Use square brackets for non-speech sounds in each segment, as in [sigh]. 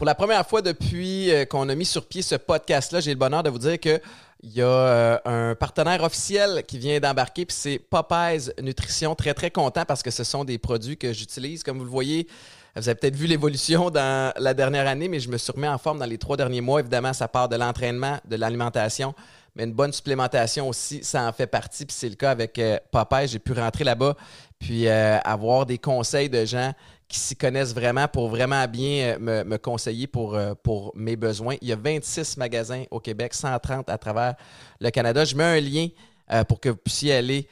Pour la première fois depuis euh, qu'on a mis sur pied ce podcast-là, j'ai le bonheur de vous dire que il y a euh, un partenaire officiel qui vient d'embarquer, puis c'est Popeyes Nutrition. Très, très content parce que ce sont des produits que j'utilise. Comme vous le voyez, vous avez peut-être vu l'évolution dans la dernière année, mais je me suis remis en forme dans les trois derniers mois. Évidemment, ça part de l'entraînement, de l'alimentation, mais une bonne supplémentation aussi, ça en fait partie. Puis c'est le cas avec euh, Popeyes. J'ai pu rentrer là-bas, puis avoir des conseils de gens qui s'y connaissent vraiment pour vraiment bien euh, me, conseiller pour, euh, pour mes besoins. Il y a 26 magasins au Québec, 130 à travers le Canada. Je mets un lien euh, pour que vous puissiez aller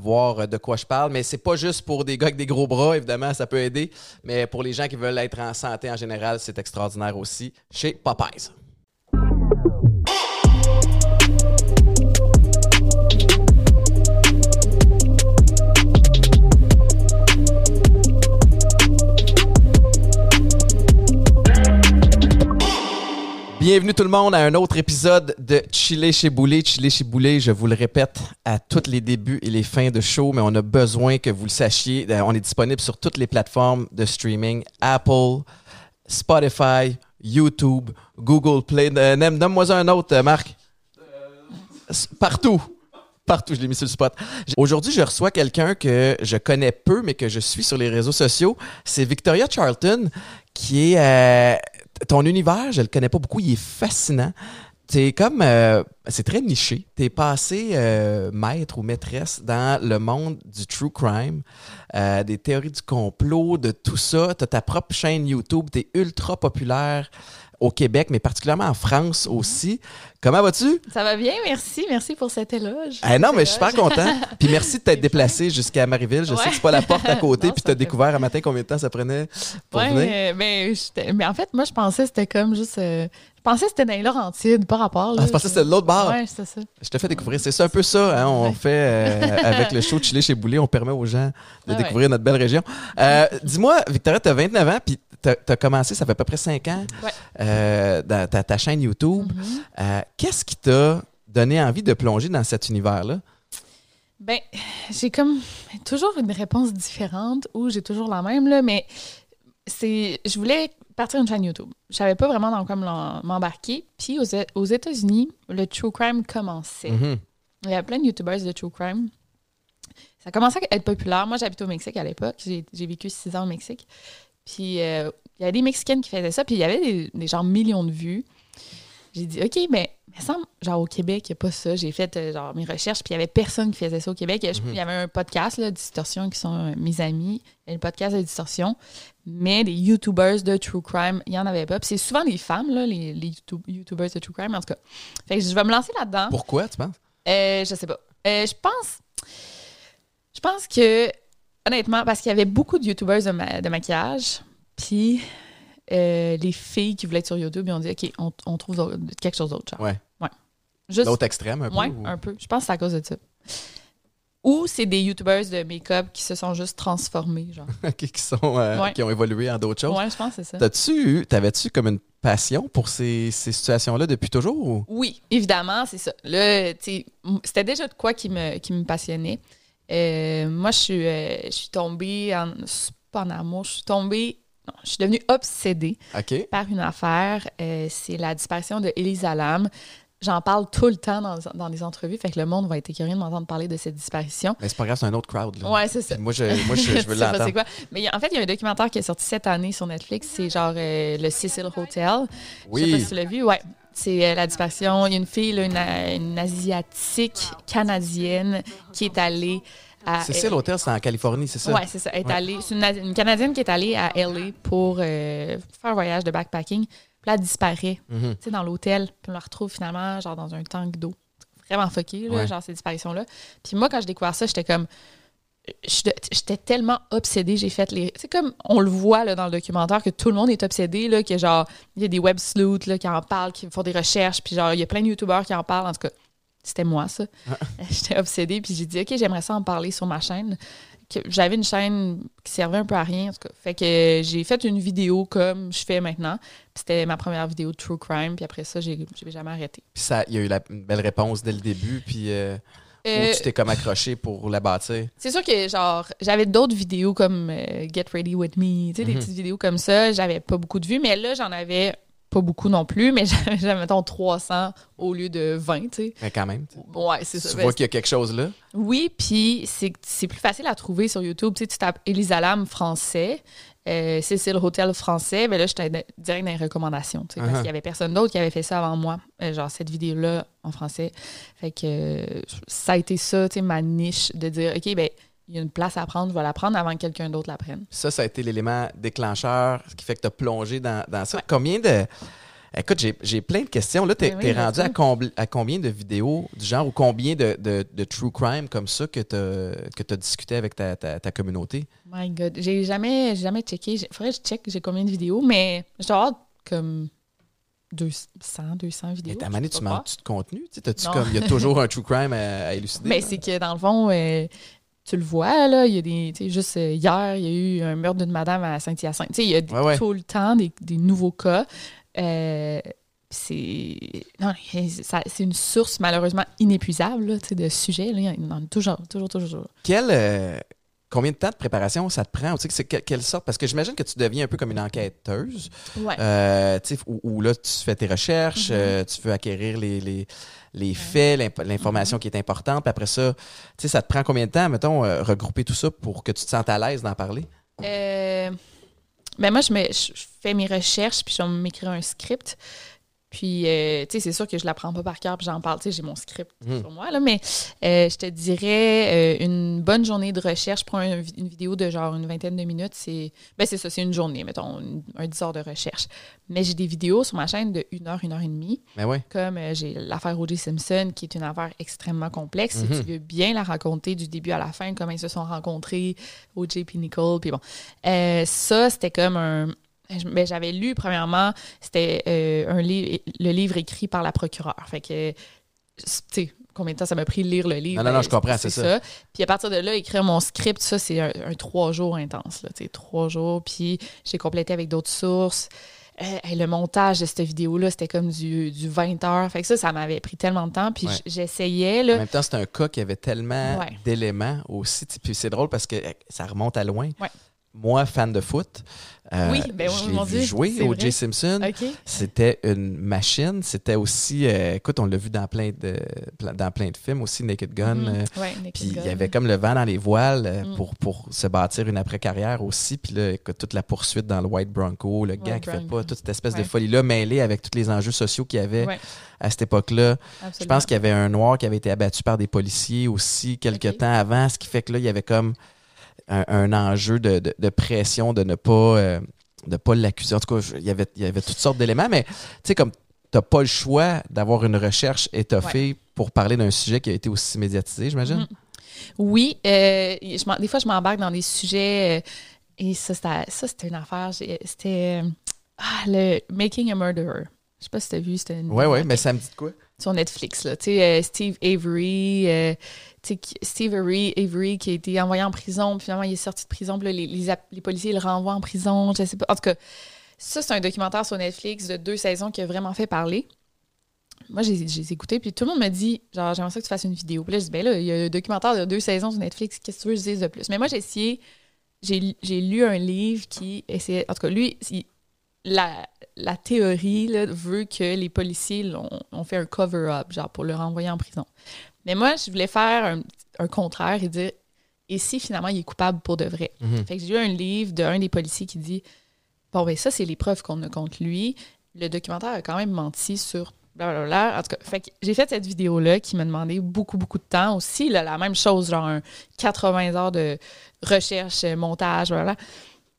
voir de quoi je parle. Mais c'est pas juste pour des gars avec des gros bras, évidemment, ça peut aider. Mais pour les gens qui veulent être en santé en général, c'est extraordinaire aussi chez Popeyes. Bienvenue tout le monde à un autre épisode de Chiller chez Boulet. Chiller chez Boulet, je vous le répète à tous les débuts et les fins de show, mais on a besoin que vous le sachiez. Euh, on est disponible sur toutes les plateformes de streaming Apple, Spotify, YouTube, Google Play. Euh, Donne-moi un autre, euh, Marc. Partout. Partout, je l'ai mis sur le spot. Aujourd'hui, je reçois quelqu'un que je connais peu, mais que je suis sur les réseaux sociaux. C'est Victoria Charlton, qui est ton univers, je le connais pas beaucoup, il est fascinant. C'est comme, euh, c'est très niché. T'es passé euh, maître ou maîtresse dans le monde du true crime, euh, des théories du complot, de tout ça. T'as ta propre chaîne YouTube, t'es ultra populaire au Québec, mais particulièrement en France aussi. Comment vas-tu? Ça va bien, merci. Merci pour cet éloge. Eh non, mais je suis super content. Puis merci de t'être [laughs] déplacé jusqu'à Marieville. Je sais que c'est pas la porte à côté, puis tu as découvert un matin combien de temps ça prenait pour ouais, venir? Mais, mais, en fait, moi, je pensais que c'était comme juste. Euh, je pensais que c'était dans les Laurentides, pas rapport. Là, ah, je pensais que c'était de l'autre bord. Oui, c'est ça. Je te fais découvrir. C'est un peu ça. Hein, on fait, euh, avec le show [laughs] Chili chez Boulet, on permet aux gens de ah découvrir notre belle région. Euh, dis-moi, Victoria, tu as 29 ans, puis tu as, commencé, ça fait à peu près 5 ans, dans ta, chaîne YouTube. Mm-hmm. Qu'est-ce qui t'a donné envie de plonger dans cet univers-là? Ben, j'ai comme toujours une réponse différente ou j'ai toujours la même, là, mais c'est. Je voulais partir une chaîne YouTube. Je savais pas vraiment dans quoi m'embarquer. Puis aux, États-Unis, le true crime commençait. Mm-hmm. Il y a plein de YouTubers de true crime. Ça commençait à être populaire. Moi, j'habite au Mexique à l'époque. J'ai vécu six ans au Mexique. Puis euh, il y avait des Mexicaines qui faisaient ça. Puis il y avait des, des genre millions de vues. J'ai dit, OK, mais il me semble, genre au Québec, il n'y a pas ça. J'ai fait euh, genre mes recherches, puis il n'y avait personne qui faisait ça au Québec. Il y mhm. avait un podcast, là, Distorsion, qui sont euh, mes amis. Il y a le podcast de Distorsion. Mais des YouTubers de True Crime, il n'y en avait pas. Puis c'est souvent les femmes, là, les, les YouTubers de True Crime, en tout cas. Fait que je vais me lancer là-dedans. Pourquoi, tu penses? Euh, je sais pas. Je pense. Je pense que, honnêtement, parce qu'il y avait beaucoup de YouTubers de, de maquillage. Puis euh, les filles qui voulaient être sur YouTube, ils ont dit OK, on, trouve quelque chose d'autre. Ouais. ouais. L'autre extrême, un peu. Ouais, un peu. Je pense que c'est à cause de ça. Ou c'est des YouTubers de make-up qui se sont juste transformés, genre. [laughs] qui, sont, euh, qui ont évolué en d'autres choses. Ouais, je pense que c'est ça. T'as-tu, t'avais-tu comme une passion pour ces, ces situations-là depuis toujours? Oui, évidemment, c'est ça. Là, c'était déjà de quoi qui me, qui me passionnait. Euh, moi, je suis, je suis tombée en, pas en amour, je suis tombée je suis devenue obsédée par une affaire. Euh, c'est la disparition de Elisa Lam. J'en parle tout le temps dans, dans, les entrevues, fait que le monde va être curieux de m'entendre parler de cette disparition. Mais c'est pas grave, c'est un autre crowd. Là. Ouais, c'est ça. moi, je, moi, je, [laughs] veux l'entendre. Mais en fait, il y a un documentaire qui est sorti cette année sur Netflix, c'est genre euh, le Cecil Hotel. Oui. Je sais pas si tu l'as vu. Ouais. C'est euh, la disparition. Il y a une fille, une, une asiatique canadienne qui est allée c'est ça l'hôtel, c'est en Californie, c'est ça? Oui, c'est ça. c'est une, Canadienne qui est allée à LA pour euh, faire un voyage de backpacking. Puis là, elle disparaît mhm. dans l'hôtel. Puis on la retrouve finalement genre dans un tank d'eau. Vraiment fucké, là, genre ces disparitions-là. Puis moi, quand j'ai découvert ça, j'étais comme. J'étais tellement obsédée, j'ai fait les. C'est comme on le voit là, dans le documentaire que tout le monde est obsédé, là, que genre, il y a des web sleuths là, qui en parlent, qui font des recherches, puis genre, il y a plein de YouTubers qui en parlent. En tout cas, c'était moi, ça. Ah. [laughs] J'étais obsédée, puis j'ai dit, OK, j'aimerais ça en parler sur ma chaîne. J'avais une chaîne qui servait un peu à rien, en tout cas. Fait que j'ai fait une vidéo comme je fais maintenant. C'était ma première vidéo de True Crime, puis après ça, j'ai jamais arrêté. Puis ça, il y a eu la, une belle réponse dès le début, puis... Euh, Euh, Ou tu t'es comme accroché pour la bâtir? C'est sûr que, genre, j'avais d'autres vidéos comme euh, Get Ready With Me, tu sais, des Mhm. petites vidéos comme ça. J'avais pas beaucoup de vues, mais là, j'en avais pas beaucoup non plus, mais [laughs] j'avais, mettons, 300 au lieu de 20, tu sais. Mais quand même. Ouais, c'est ça. tu Ben, vois qu'il y a quelque chose là? Oui, puis c'est, c'est plus facile à trouver sur YouTube. Tu sais, tu tapes Elisa Lam français, euh, Cécile Hotel français, ben là, j'étais di- direct dans les recommandations, tu sais, parce Uh-huh. qu'il y avait personne d'autre qui avait fait ça avant moi, euh, genre cette vidéo-là en français. Fait que euh, ça a été ça, tu sais, ma niche, de dire, OK, ben il y a une place à prendre, je vais la prendre avant que quelqu'un d'autre la prenne. Ça, ça a été l'élément déclencheur, ce qui fait que tu as plongé dans, dans ça. Ouais. Combien de. Écoute, j'ai- j'ai plein de questions. Là, t'es Ben oui, t'es rendu à, à combien de vidéos du genre ou combien de, de- de true crime comme ça que tu as discuté avec ta, ta- ta communauté? My God, j'ai jamais, jamais checké. Faudrait que je check j'ai combien de vidéos, mais avoir comme 200, 200 vidéos. Mais ta manée, tu pas manques-tu de contenu? Tu sais, comme. Il y a toujours un [laughs] true crime à, à élucider. Mais c'est que dans le fond, euh, tu le vois, là, il y a des. Tu sais, juste euh, hier, il y a eu un meurtre d'une madame à Saint-Hyacinthe. Tu sais, il y a des- Ouais, ouais. tout le temps des, des nouveaux cas. Euh, c'est. Une source malheureusement inépuisable là, de sujets. Là. Il y en a toujours, toujours, toujours. Quel, euh, combien de temps de préparation ça te prend? Tu sais, que c'est que- quelle sorte? Parce que j'imagine que tu deviens un peu comme une enquêteuse. Ouais. Euh, où, où là, tu fais tes recherches, Mhm. euh, tu veux acquérir les, les, les faits, l'imp- l'information qui est importante. Puis après ça, tu sais, ça te prend combien de temps, mettons, regrouper tout ça pour que tu te sentes à l'aise d'en parler? Ben moi, je, me, je fais mes recherches, puis je vais m'écrire un script. Puis, euh, tu sais, c'est sûr que je l'apprends pas par cœur, puis j'en parle. Tu sais, j'ai mon script Mhm. sur moi, là, mais euh, je te dirais euh, une bonne journée de recherche. Prends un- une vidéo de genre une vingtaine de minutes. C'est ben c'est ça, c'est une journée, mettons, une- un 10 heures de recherche. Mais j'ai des vidéos sur ma chaîne de une heure, une heure et demie. Ouais. Comme j'ai l'affaire O.J. Simpson, qui est une affaire extrêmement complexe. Mhm. Si tu veux bien la raconter du début à la fin, comment ils se sont rencontrés, O.J. puis Nicole, puis bon. Ça, c'était comme un... ben, j'avais lu, premièrement, c'était euh, un livre, le livre écrit par la procureure. Fait que, tu sais, combien de temps ça m'a pris de lire le livre? Non, non, non, Ben, je comprends, c'est ça. Puis à partir de là, écrire mon script, ça, c'est un, un trois jours intense, là, tu sais, trois jours. Puis j'ai complété avec d'autres sources. Euh, hey, le montage de cette vidéo-là, c'était comme du, du 20 heures. Fait que ça, ça m'avait pris tellement de temps. Puis Ouais. j'essayais, En même temps, c'est un cas qui avait tellement Ouais. d'éléments aussi. Puis c'est drôle parce que ça remonte à loin. Ouais. Moi, fan de foot, euh, Oui, ben oui, je l'ai vu Dieu, jouer au vrai. J. Simpson. C'était une machine. C'était aussi, euh, écoute, on l'a vu dans plein de dans plein de films aussi, Naked Gun. Mhm. euh, Ouais, puis il y avait comme le vent dans les voiles Mm. pour, pour se bâtir une après-carrière aussi. Puis là, écoute, toute la poursuite dans le White Bronco, le gars qui fait Bronco. pas toute cette espèce de Ouais. folie-là, mêlée avec tous les enjeux sociaux qu'il y avait Ouais, à cette époque-là. Je pense qu'il y avait un noir qui avait été abattu par des policiers aussi quelques temps avant, ce qui fait que là, il y avait comme un, un enjeu de, de- de pression de ne pas, euh, de pas l'accuser. En tout cas, il y avait, il y avait toutes sortes d'éléments, mais tu sais, comme tu pas le choix d'avoir une recherche étoffée pour parler d'un sujet qui a été aussi médiatisé, j'imagine? Mhm. Oui, euh, je des fois, je m'embarque dans des sujets. euh, et ça, c'était ça, c'était une affaire. C'était ah, le Making a Murderer. Je sais pas si tu as vu. C'était une Oui, oui, mais ça me dit de quoi? Sur Netflix. Là. Euh, Steve Avery, euh, Steve Avery, Avery qui a été envoyé en prison, puis finalement il est sorti de prison, puis là, les, policiers le renvoient en prison, je sais pas. En tout cas, ça, c'est un documentaire sur Netflix de deux saisons qui a vraiment fait parler. Moi, j'ai écouté, puis tout le monde me dit, genre, j'aimerais ça que tu fasses une vidéo. Puis là, je dis, ben là, il y a un documentaire de deux saisons sur Netflix, qu'est-ce que tu veux que je dise de plus? Mais moi, j'ai essayé, j'ai j'ai lu un livre qui essayait, en tout cas, lui, il- la, la théorie là, veut que les policiers ont fait un cover-up, genre pour le renvoyer en prison. Mais moi, je voulais faire un, un contraire et dire et si finalement il est coupable pour de vrai? Mhm. Fait que j'ai lu un livre d'un des policiers qui dit Bon, ben ça, c'est les preuves qu'on a contre lui. Le documentaire a quand même menti sur. Blablabla. En tout cas, fait que j'ai fait cette vidéo-là qui m'a demandé beaucoup, beaucoup de temps aussi. là, la même chose, genre un 80 heures de recherche, euh, montage, voilà.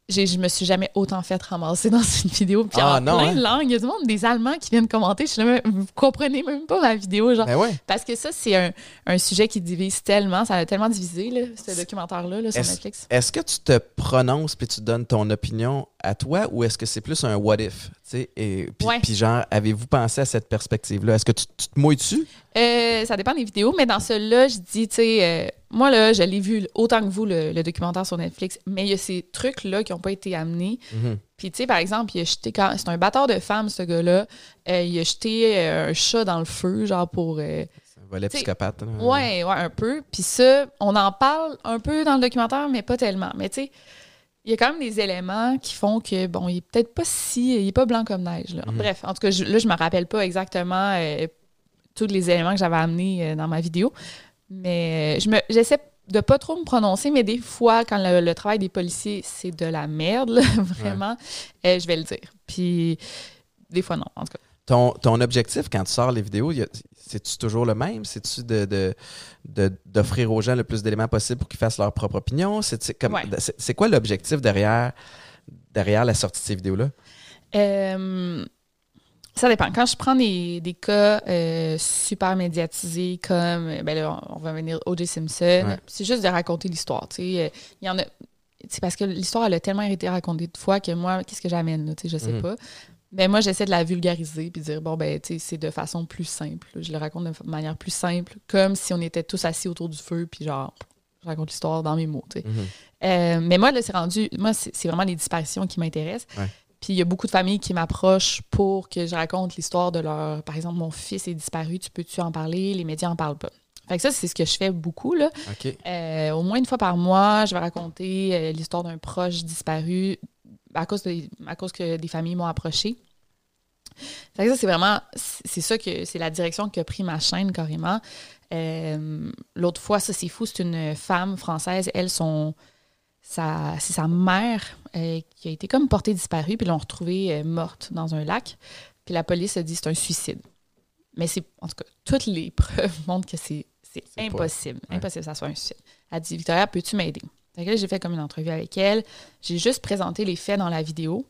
Je me suis jamais autant fait ramasser dans une vidéo. Puis Ah, en non, plein hein? de langues, il y a du monde, des Allemands qui viennent commenter. Je suis là, vous comprenez même pas ma vidéo. Genre, Ben ouais. parce que ça, c'est un, un sujet qui divise tellement, ça a tellement divisé, là, ce documentaire-là, là, sur Est-ce- Netflix. Est-ce que tu te prononces puis tu donnes ton opinion à toi ou est-ce que c'est plus un what if? Ouais. puis genre, avez-vous pensé à cette perspective-là? Est-ce que tu, tu te mouilles dessus? Euh, ça dépend des vidéos, mais dans celui-là, je dis, tu sais, euh, moi, là, je l'ai vu autant que vous, le, le documentaire sur Netflix, mais il y a ces trucs-là qui n'ont pas été amenés. Mhm. Puis, tu sais, par exemple, il a jeté, quand, c'est un batteur de femmes, ce gars-là, euh, il a jeté euh, un chat dans le feu, genre pour. euh, Volet psychopathe. Ouais, ouais, un peu. Puis ça, on en parle un peu dans le documentaire, mais pas tellement. Mais tu sais, il y a quand même des éléments qui font que, bon, il est peut-être pas si. Il est pas blanc comme neige. Là. Mhm. Bref, en tout cas, je- là, je me rappelle pas exactement tous les éléments que j'avais amenés euh, dans ma vidéo. Mais euh, je me, j'essaie de pas trop me prononcer, mais des fois, quand le, le travail des policiers, c'est de la merde, là, [laughs] vraiment, euh, je vais le dire. Puis des fois, non, en tout cas. Ton, ton objectif quand tu sors les vidéos, il y a- c'est-tu toujours le même? C'est-tu de, de- de- d'offrir aux gens le plus d'éléments possible pour qu'ils fassent leur propre opinion? C'est, c'est comme- Ouais. c'est, c'est quoi l'objectif derrière, derrière la sortie de ces vidéos-là? Euh, ça dépend. Quand je prends des, des cas euh, super médiatisés comme, euh, ben là, on va venir O.J. Simpson, Ouais. c'est juste de raconter l'histoire. Euh, Il y en a. C'est parce que l'histoire, elle a tellement été racontée de fois que moi, qu'est-ce que j'amène, là, je sais Mhm. pas. Ben moi, j'essaie de la vulgariser puis de dire, bon, ben, tu sais, c'est de façon plus simple. Je le raconte de manière plus simple, comme si on était tous assis autour du feu, puis genre, je raconte l'histoire dans mes mots, tu sais. Mhm. Euh, mais moi, là, c'est rendu. Moi, c'est c'est vraiment les disparitions qui m'intéressent. Ouais. Puis il y a beaucoup de familles qui m'approchent pour que je raconte l'histoire de leur. Par exemple, mon fils est disparu, tu peux-tu en parler? Les médias en parlent pas. Fait que ça, c'est ce que je fais beaucoup. Là. Euh, au moins une fois par mois, je vais raconter euh, l'histoire d'un proche disparu à cause, de- à cause que des familles m'ont approché. Fait que ça, c'est vraiment. C'est c'est ça que. C'est la direction qu'a pris ma chaîne carrément. Euh, L'autre fois, ça, c'est fou, c'est une femme française. Elle, son. Sa- C'est sa mère euh, qui a été comme portée disparue, puis l'ont retrouvée euh, morte dans un lac. Puis la police a dit c'est un suicide. Mais c'est. En tout cas, toutes les [laughs] preuves montrent que c'est c'est C'est pas- impossible. ouais. Impossible que ça soit un suicide. Elle dit Victoria, peux-tu m'aider? Que là, j'ai fait comme une entrevue avec elle. J'ai juste présenté les faits dans la vidéo.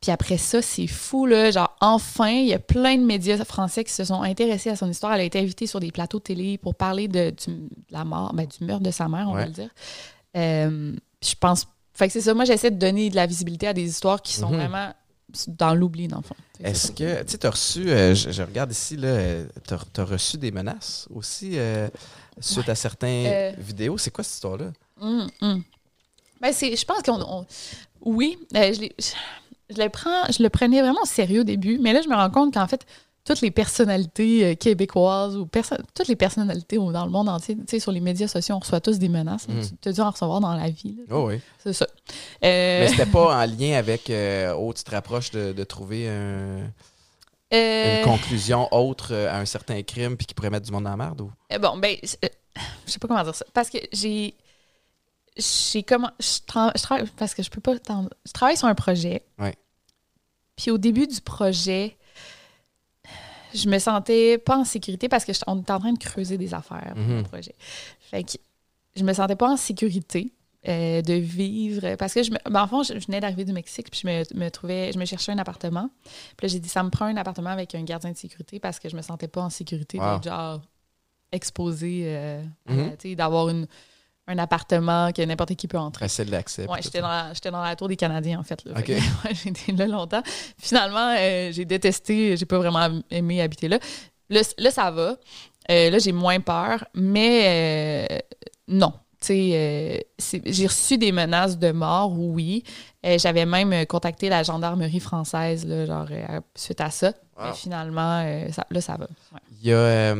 Puis après ça, c'est fou, là. Genre, enfin, il y a plein de médias français qui se sont intéressés à son histoire. Elle a été invitée sur des plateaux télé pour parler de, du- de la mort, ben, du meurtre de sa mère, on Ouais. va le dire. Euh, je pense. Fait que c'est ça. Moi, j'essaie de donner de la visibilité à des histoires qui sont Mhm. vraiment dans l'oubli, dans le fond. Est-ce que, tu sais, tu as reçu, euh, je, je regarde ici, là, tu as, reçu des menaces aussi euh, suite Ouais. à certaines Euh. vidéos? C'est quoi cette histoire-là? Ben, c'est, je pense qu'on. on- oui, euh, je, l'ai- je, je le prends, je le prenais vraiment au sérieux au début, mais là, je me rends compte qu'en fait, toutes les personnalités euh, québécoises ou perso- toutes les personnalités dans le monde entier, tu sais, sur les médias sociaux, on reçoit tous des menaces. Mhm. Tu as dû en recevoir dans la vie. là. Oh oui. C'est ça. Euh, Mais c'était pas [laughs] en lien avec, euh, oh, tu te rapproches de, de trouver un- euh, une conclusion autre à un certain crime puis qui pourrait mettre du monde dans la merde ou? Euh, Bon, ben, je sais pas comment dire ça. Parce que j'ai. J'ai comment. Je, tra- je travaille. Parce que je peux pas. Je travaille sur un projet. Ouais. Puis au début du projet, je me sentais pas en sécurité parce que je- on était en train de creuser des affaires pour Mhm. le projet. Fait que je me sentais pas en sécurité. euh, de vivre parce que je me, ben, en fond je, je venais d'arriver du Mexique puis je me, me trouvais je me cherchais un appartement puis là j'ai dit ça me prend un appartement avec un gardien de sécurité parce que je me sentais pas en sécurité Wow. d'être genre exposé euh, sais, d'avoir une un appartement que n'importe qui peut entrer Facile d'accès. Ouais, j'étais dans, la, j'étais dans la tour des Canadiens, en fait. Là. [laughs] Ouais, été là longtemps. Finalement, euh, j'ai détesté, j'ai pas vraiment aimé habiter là. Là, ça va. Euh, là, j'ai moins peur, mais euh, non. Tu sais, euh, j'ai reçu des menaces de mort, oui. J'avais même contacté la gendarmerie française, là, genre, suite à ça. Wow. Mais finalement, ça- là, ça va. Ouais. Il y a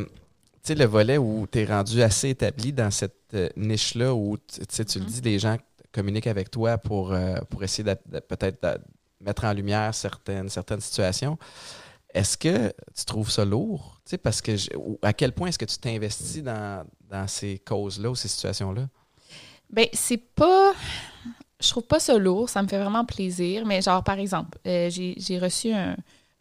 sais, le volet où tu es rendu assez établi dans cette euh, niche-là où tu sais, tu le Mhm. dis, les gens communiquent avec toi pour, euh, pour essayer peut-être de mettre en lumière certaines, certaines situations. Est-ce que tu trouves ça lourd? Tu sais, parce que je- à quel point est-ce que tu t'investis dans, dans ces causes-là ou ces situations-là? Ben, c'est pas. Je trouve pas ça lourd, ça me fait vraiment plaisir. Mais, genre, par exemple, euh, j'ai j'ai reçu un,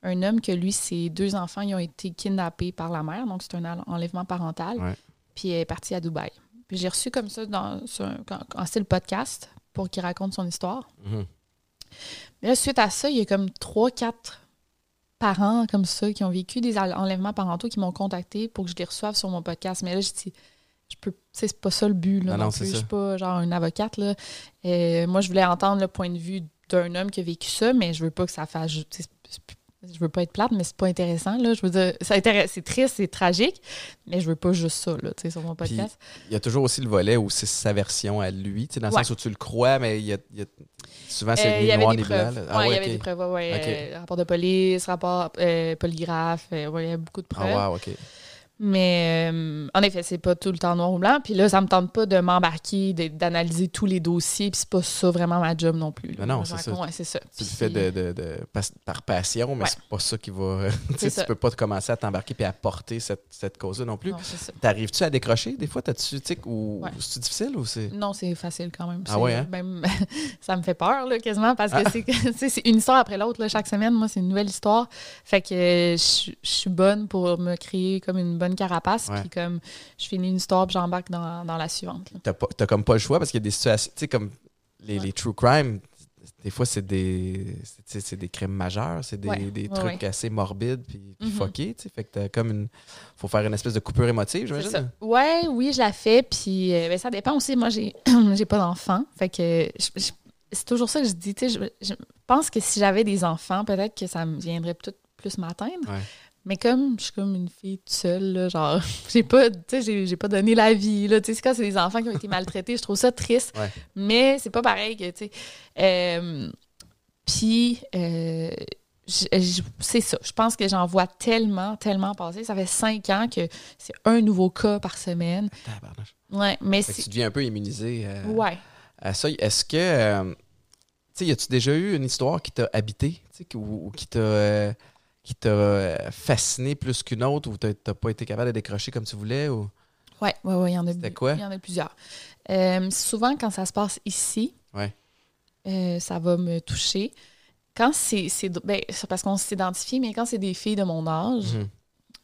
un homme que lui, ses deux enfants, ils ont été kidnappés par la mère, donc c'est un en- enlèvement parental. Ouais. Puis elle est partie à Dubaï. Puis j'ai reçu comme ça dans, sur un- en, style podcast pour qu'il raconte son histoire. Mhm. Mais là, suite à ça, il y a comme trois, quatre parents comme ça qui ont vécu des enlèvements parentaux qui m'ont contacté pour que je les reçoive sur mon podcast. Mais là, je dis, je peux, c'est pas ça le but. Là, Non, non non, plus. c'est Je suis pas genre une avocate. Là. Euh, moi, je voulais entendre le point de vue d'un homme qui a vécu ça, mais je veux pas que ça fasse. c'est- Je veux pas être plate, mais c'est pas intéressant. Là. Je veux dire, c'est triste, c'est tragique, mais je veux pas juste ça là, tu sais, sur mon podcast. il y a toujours aussi le volet où c'est sa version à lui, tu sais, dans le Ouais. sens où tu le crois, mais il y a, il y a- souvent Euh, c'est il avait noir des preuves. Ouais, Ah il y ouais, avait des preuves, ouais, ouais, Ok. euh, rapport de police, rapport euh, polygraphe, euh, ouais, il y avait beaucoup de preuves. Ah wow, ok. Mais euh, en effet, c'est pas tout le temps noir ou blanc. Puis là, ça me tente pas de m'embarquer, d'analyser tous les dossiers. Puis c'est pas ça vraiment ma job non plus. là. Non, c'est ça. Ouais, c'est ça. Tu le fais de, de- par passion, mais Ouais. c'est pas ça qui va. [laughs] tu peux pas te commencer à t'embarquer puis à porter cette, cette cause-là non plus. T'arrives-tu à décrocher des fois? T'as-tu, ou Ouais. c'est difficile ou c'est? Non, c'est facile quand même. Ah ouais, hein? même- [laughs] ça me fait peur, là, quasiment, parce que Ah. c'est- [laughs] une histoire après l'autre. Chaque semaine, moi, c'est une nouvelle histoire. Fait que euh, je suis bonne pour me créer comme une bonne carapace. Puis comme je finis une histoire, j'embarque dans, dans la suivante. T'as, pas- comme pas le choix parce qu'il y a des situations. Tu sais, comme les, true crime, des fois, c'est des, c'est, des crimes majeurs, c'est des, Ouais, des trucs ouais. assez morbides puis, puis Mhm. fuckés, tu sais. Fait que t'as comme une. Faut faire une espèce de coupure émotive, j'imagine. Ouais, oui, je la fais. Puis euh, ben, ça dépend aussi. Moi, j'ai [clears throat] j'ai pas d'enfants. Fait que c'est toujours ça que je dis. tu sais, Je, je pense que si j'avais des enfants, peut-être que ça me viendrait tout plus m'atteindre. Ouais. Mais comme je suis comme une fille toute seule, là, genre, [laughs] j'ai pas, j'ai- j'ai pas donné la vie, là. C'est quand c'est des enfants qui ont été maltraités, je trouve ça triste. Ouais. Mais c'est pas pareil que, tu sais. euh, Puis, euh, c'est ça. Je pense que j'en vois tellement, tellement passer. Ça fait cinq ans que c'est un nouveau cas par semaine. Ouais, mais c'est. tu deviens un peu immunisé euh, Ouais. à ça. Est-ce que. tu sais, y a-tu déjà eu une histoire qui t'a habité, ou, ou qui t'a. Qui t'a euh, fasciné plus qu'une autre ou t'as pas été capable de décrocher comme tu voulais ou? Ouais, ouais, ouais, il y en a C'était bu- quoi? Il y en a plusieurs. Euh, souvent, quand ça se passe ici, Ouais. euh, ça va me toucher. Quand c'est. c'est- Ben, c'est parce qu'on s'identifie, mais quand c'est des filles de mon âge, Mhm.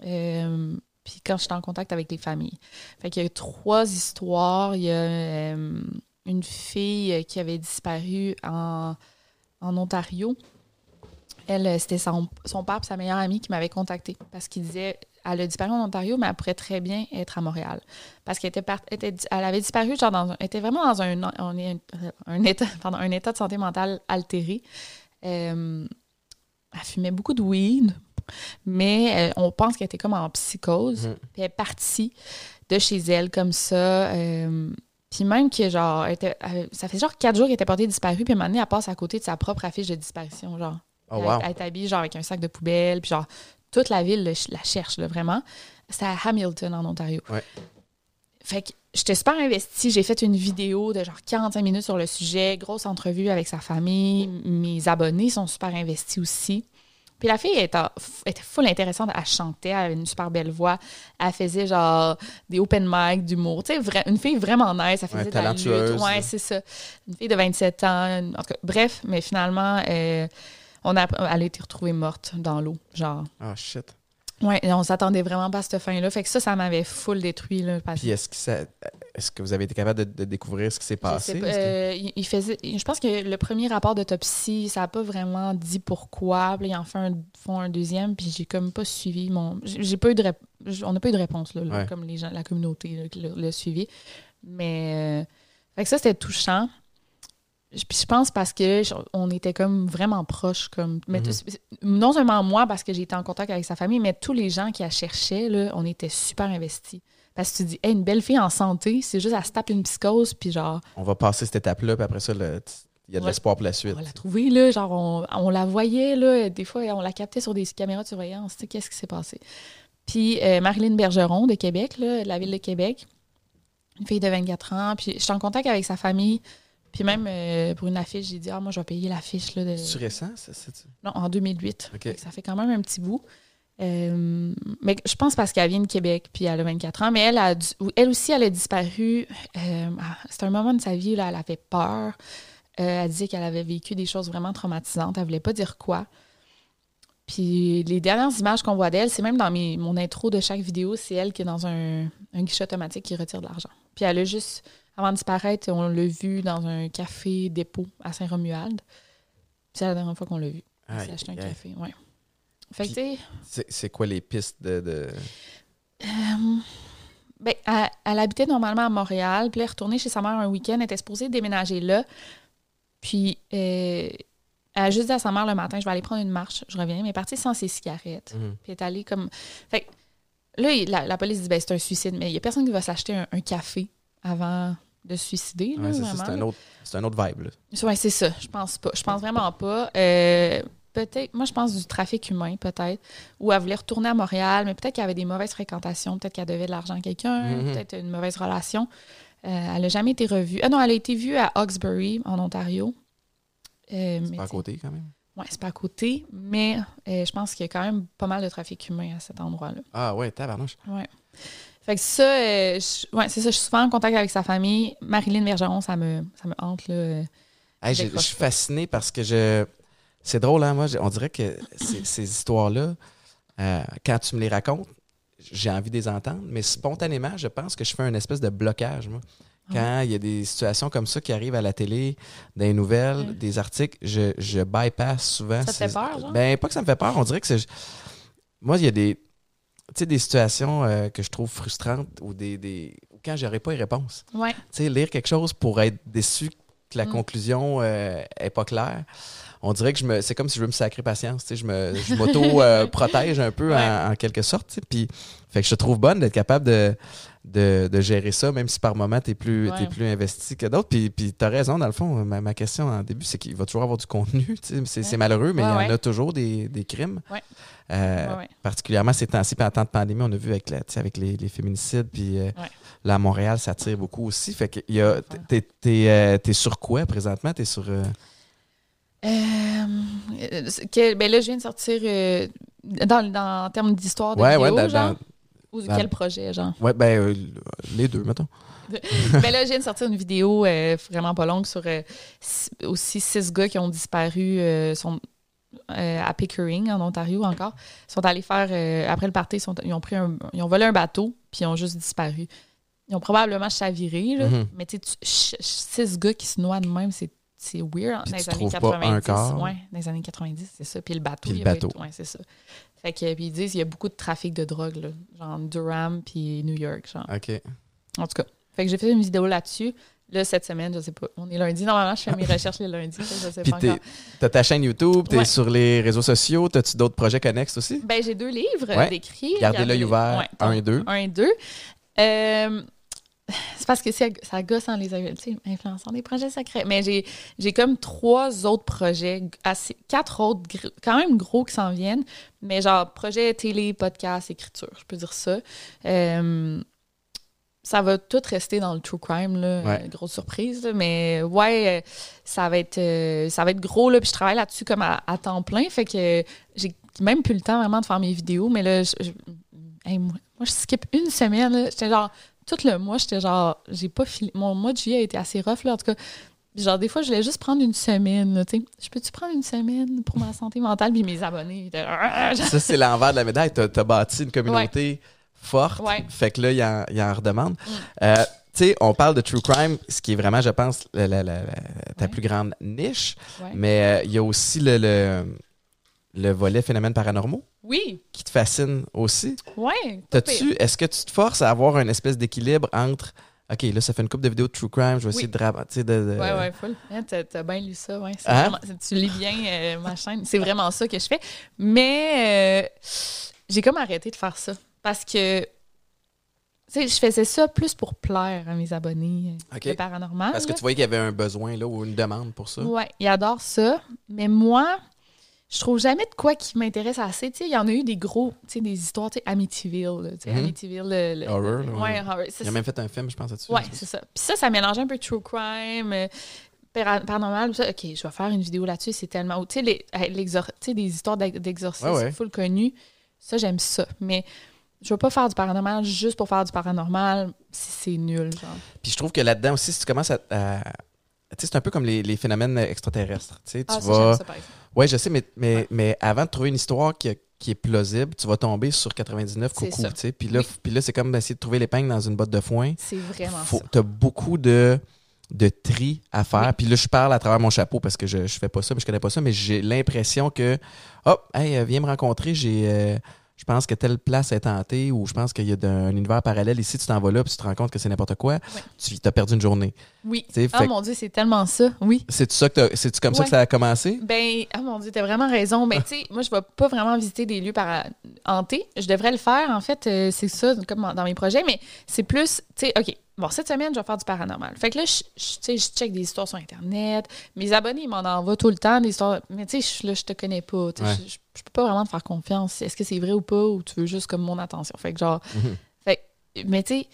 euh, puis quand je suis en contact avec les familles. Fait qu'il y a trois histoires. Il y a une fille qui avait disparu en, en Ontario. Elle, euh, c'était son, son père et sa meilleure amie qui m'avaient contacté parce qu'il disait elle a disparu en Ontario, mais elle pourrait très bien être à Montréal. Parce qu'elle était, elle avait disparu, genre, dans était vraiment dans un, état, pardon, un état de santé mentale altéré. Euh, elle fumait beaucoup de weed, mais euh, on pense qu'elle était comme en psychose. Mhm. Puis elle est partie de chez elle comme ça. euh, puis même que, genre, elle était- elle- ça fait genre quatre jours qu'elle était portée disparue, puis à un moment donné, elle passe à côté de sa propre affiche de disparition, genre. Oh, Elle- wow. Elle, est habillée, genre, avec un sac de poubelle, puis genre, toute la ville le- la cherche, là, vraiment. C'est à Hamilton, en Ontario. Ouais. Fait que j'étais super investie. J'ai fait une vidéo de genre 45 minutes sur le sujet, grosse entrevue avec sa famille. Mes abonnés sont super investis aussi. Puis la fille était, était full intéressante. Elle chantait, elle avait une super belle voix. Elle faisait genre des open mic, d'humour. Tu sais, une fille vraiment nice. Elle faisait Ouais, de la lutte. Ouais, c'est ça. Une fille de 27 ans. En tout cas, bref, mais finalement, euh, on a, elle a été retrouvée morte dans l'eau. Genre. Ah, shit. Et on s'attendait vraiment pas à cette fin-là. Fait que ça, ça m'avait full détruit. Là, parce Puis est-ce que ça, est-ce que vous avez été capable de, de découvrir ce qui s'est passé? pas, que- euh, il, il faisait, je pense que le premier rapport d'autopsie, ça n'a pas vraiment dit pourquoi. Puis là, ils en font un, font un deuxième, puis j'ai comme pas suivi mon. J'ai pas eu de On n'a pas eu de réponse, là, là, Ouais. comme les gens, la communauté là, qui l'a l'a suivi. Mais. euh, fait que ça, c'était touchant. Je- Puis je pense parce que on était comme vraiment proches. Comme, mais Mhm. non seulement moi, parce que j'ai été en contact avec sa famille, mais tous les gens qui la cherchaient, là, on était super investis. Parce que tu dis, hey, une belle fille en santé, c'est juste à se taper une psychose, puis genre, On va passer cette étape-là, puis après ça, le- il y a de l'espoir pour la suite. on la trouver, là, genre, on, on la voyait, là, des fois, on la captait sur des caméras de surveillance, tu sais, qu'est-ce qui s'est passé. Puis euh, Marilyn Bergeron de Québec, là, de la ville de Québec, une fille de 24 ans, puis je suis en contact avec sa famille, puis même euh, pour une affiche, j'ai dit, ah, moi, je vais payer l'affiche, là, de... C'est récent, ça? c'est- Non, en 2008. OK. Fait que Ça fait quand même un petit bout. Euh, mais je pense parce qu'elle vient de Québec, puis elle a 24 ans. Mais elle, a elle aussi, elle a disparu. euh, ah, C'était un moment de sa vie, là, elle avait peur. Elle disait qu'elle avait vécu des choses vraiment traumatisantes. Elle voulait pas dire quoi. Puis les dernières images qu'on voit d'elle, c'est même dans mes- mon intro de chaque vidéo, c'est elle qui est dans un, un guichet automatique qui retire de l'argent. Puis elle a juste, avant de disparaître, on l'a vue dans un café dépôt à Saint-Romuald. C'est la dernière fois qu'on l'a vue. Elle s'est acheté un aïe. café, ouais. Fait Puis- C'est c'est quoi les pistes de. de- euh, ben, elle, elle habitait normalement à Montréal, puis elle est retournée chez sa mère un week-end, elle était supposée déménager là. Puis, euh, elle a juste dit à sa mère le matin, je vais aller prendre une marche, je reviens, mais elle est partie sans ses cigarettes. Mhm. Puis elle est allée comme. Fait là, la, la police dit, ben, c'est un suicide, mais il n'y a personne qui va s'acheter un, un café avant de se suicider. Ouais, c'est c'est un autre, c'est un autre vibe. Là. Ouais, c'est ça. Je pense pas. Je pense vraiment pas. Euh, peut-être, moi, je pense du trafic humain, peut-être. Ou elle voulait retourner à Montréal, mais peut-être qu'il y avait des mauvaises fréquentations, peut-être qu'elle devait de l'argent à quelqu'un, Mhm. peut-être une mauvaise relation. Euh, elle n'a jamais été revue. Ah non, elle a été vue à Hawkesbury, en Ontario. Euh, mais Pas à côté, quand même? Ouais, c'est pas à côté, mais euh, je pense qu'il y a quand même pas mal de trafic humain à cet endroit-là. Ah ouais, tabarnouche. Ouais. Fait que ça, euh, je- ouais, c'est ça, je suis souvent en contact avec sa famille. Marilyn Bergeron, ça me, ça me hante, là. euh. Hey, je suis fasciné parce que je. C'est drôle, hein, moi, on dirait que ces, ces histoires-là, euh, quand tu me les racontes, j'ai envie de les entendre, mais spontanément, je pense que je fais un espèce de blocage, moi. Quand il y a des situations comme ça qui arrivent à la télé, des nouvelles, des articles, je, je bypass souvent. Ça te fait peur, genre? Ben, pas que ça me fait peur, on dirait que c'est. Moi, il y a des. Tu sais, des situations euh, que je trouve frustrantes ou des. des... ou quand j'aurais pas les réponses Ouais. tu sais, lire quelque chose pour être déçu que la Mm. conclusion euh, est pas claire. On dirait que je me, c'est comme si je veux me sacrer patience. tu sais, Je me, je m'auto-protège [laughs] un peu en- Ouais. en, quelque sorte. tu sais, Puis, fait que je te trouve bonne d'être capable de, de, de gérer ça, même si par moment tu es plus, Ouais. plus investi que d'autres. Puis, puis tu as raison, dans le fond. Ma, ma question en début, c'est qu'il va toujours avoir du contenu. tu. C'est, Ouais. malheureux, mais il y en a toujours des, des crimes. Euh. Particulièrement ces temps-ci, en temps de pandémie, on a vu avec, la, tu avec les, les féminicides, puis euh, là, à Montréal, ça tire beaucoup aussi. Fait que t'es, t'es, euh, sur quoi présentement? T'es sur. euh, que- ben là, je viens de sortir dans, dans en termes d'histoire de Ouais, vidéo, ouais, dans- genre. Ou dans- quel projet, genre? Ouais, ben, euh, les deux, mettons. [laughs] ben là, je viens de sortir une vidéo euh, vraiment pas longue sur euh, six- aussi six gars qui ont disparu sont, à Pickering, en Ontario encore. Ils sont allés faire, après le party, ils, sont- ils ont pris un- ils ont volé un bateau, puis ils ont juste disparu. Ils ont probablement chaviré, là. Mhm. mais tu sais, six gars qui se noient de même, c'est c'est weird. Puis dans les années trouves pas 90. un corps. Ouais, dans les années 90, c'est ça. Puis le bateau. Puis le il y avait- bateau. Ouais, c'est ça. Fait que, puis ils disent qu'il y a beaucoup de trafic de drogue, là, genre Durham puis New York, genre. OK. En tout cas. Fait que j'ai fait une vidéo là-dessus. Là, cette semaine, je sais pas. On est lundi. Normalement, je fais mes recherches les lundis. Je sais Puis pas t'as ta chaîne YouTube, t'es Ouais. sur les réseaux sociaux, t'as-tu d'autres projets connexes aussi? Ben, j'ai deux livres Ouais. d'écrits. Gardez l'œil ouvert, Ouais, un et deux. Un et deux. Euh, c'est parce que ça gosse en les influençant des projets secrets. Mais j'ai, j'ai comme trois autres projets, assez, quatre autres, quand même gros qui s'en viennent. Mais genre, projet télé, podcast, écriture, je peux dire ça. Euh, ça va tout rester dans le true crime, là. Ouais. Grosse surprise, là. Mais ouais, euh, ça va être, euh, ça va être gros, là. Puis je travaille là-dessus comme à, à temps plein. Fait que j'ai même plus le temps vraiment de faire mes vidéos. Mais là, je, je- hey, moi, moi, je skip une semaine, là. J'étais genre, tout le mois, j'étais genre, j'ai pas filé. Mon mois de juillet a été assez rough, là. En tout cas, genre, des fois, je voulais juste prendre une semaine, là, tu sais. Je peux-tu prendre une semaine pour ma santé mentale? Puis mes abonnés, étaient genre, Ça, c'est l'envers de la médaille. T'as as bâti une communauté forte. Ouais. Fait que là, il en, il en redemande. Mm. Euh, tu sais, on parle de true crime, ce qui est vraiment, je pense, la- la- ta Ouais. plus grande niche. Mais euh, il y a aussi le, le, le volet phénomènes paranormaux? Oui, qui te fascine aussi? pire. T'as-tu, est-ce que tu te forces à avoir une espèce d'équilibre entre OK, là, ça fait une couple de vidéos de true crime, je vais essayer Oui. de, dra- tu sais, de, de- Ouais, ouais, full. Hein, t'as, bien lu ça, ouais. C'est Hein? vraiment- tu lis bien euh, ma chaîne. C'est vraiment ça que je fais. Mais euh, j'ai comme arrêté de faire ça. Parce que, tu sais, je faisais ça plus pour plaire à mes abonnés euh, OK. de paranormal. Parce que là. tu voyais qu'il y avait un besoin là, ou une demande pour ça. Ouais, ils adorent ça. Mais moi, je trouve jamais de quoi qui m'intéresse assez. Tu sais, il y en a eu des gros, tu sais, des histoires, tu sais, Amityville. tu sais, Mhm. Amityville. le- le- Horror, là, ouais. Ouais, horror. Il a même fait un film, je pense, là-dessus. Ouais, c'est ça. Puis ça, ça mélange un peu true crime, euh, para- paranormal. Ça. OK, je vais faire une vidéo là-dessus. C'est tellement. Tu sais, tu des histoires d'ex- d'exorcisme Ouais, full connues. Ça, j'aime ça. Mais je veux pas faire du paranormal juste pour faire du paranormal si c'est nul, genre. Puis je trouve que là-dedans aussi, si tu commences à. à- tu sais, c'est un peu comme les, les phénomènes extraterrestres. Tu sais, tu Ah, ça, vas. ça, par exemple. Oui, je sais, mais, mais, Ouais. mais avant de trouver une histoire qui, qui est plausible, tu vas tomber sur 99 C'est coucou. ça. tu sais. Puis là, Oui. là c'est comme d'essayer de trouver l'épingle dans une botte de foin. C'est vraiment Faut, ça. tu as beaucoup de, de tri à faire. Oui. Puis là, je parle à travers mon chapeau parce que je, je fais pas ça, mais je connais pas ça, mais j'ai l'impression que, hop, hey, euh, viens me rencontrer, j'ai. euh, je pense que telle place est tentée ou je pense qu'il y a un univers parallèle ici, tu t'en vas là puis tu te rends compte que c'est n'importe quoi, tu as perdu une journée. Oui. oh mon Dieu, c'est tellement ça, oui. C'est ça que c'est comme ça que ça a commencé? Ben, oh mon Dieu, t'as vraiment raison. Ben, tu sais, moi, je vais pas vraiment visiter des lieux par hantés. Je devrais le faire, en fait, euh, c'est ça, comme dans mes projets, mais c'est plus, tu sais, OK, bon, cette semaine, je vais faire du paranormal. Fait que là, je, je, je check des histoires sur Internet. Mes abonnés, ils m'en envoient tout le temps des histoires. Mais tu sais, là, je te connais pas. Je, je, peux pas vraiment te faire confiance. Est-ce que c'est vrai ou pas, ou tu veux juste comme mon attention? Fait que genre. Mhm. Fait mais tu sais,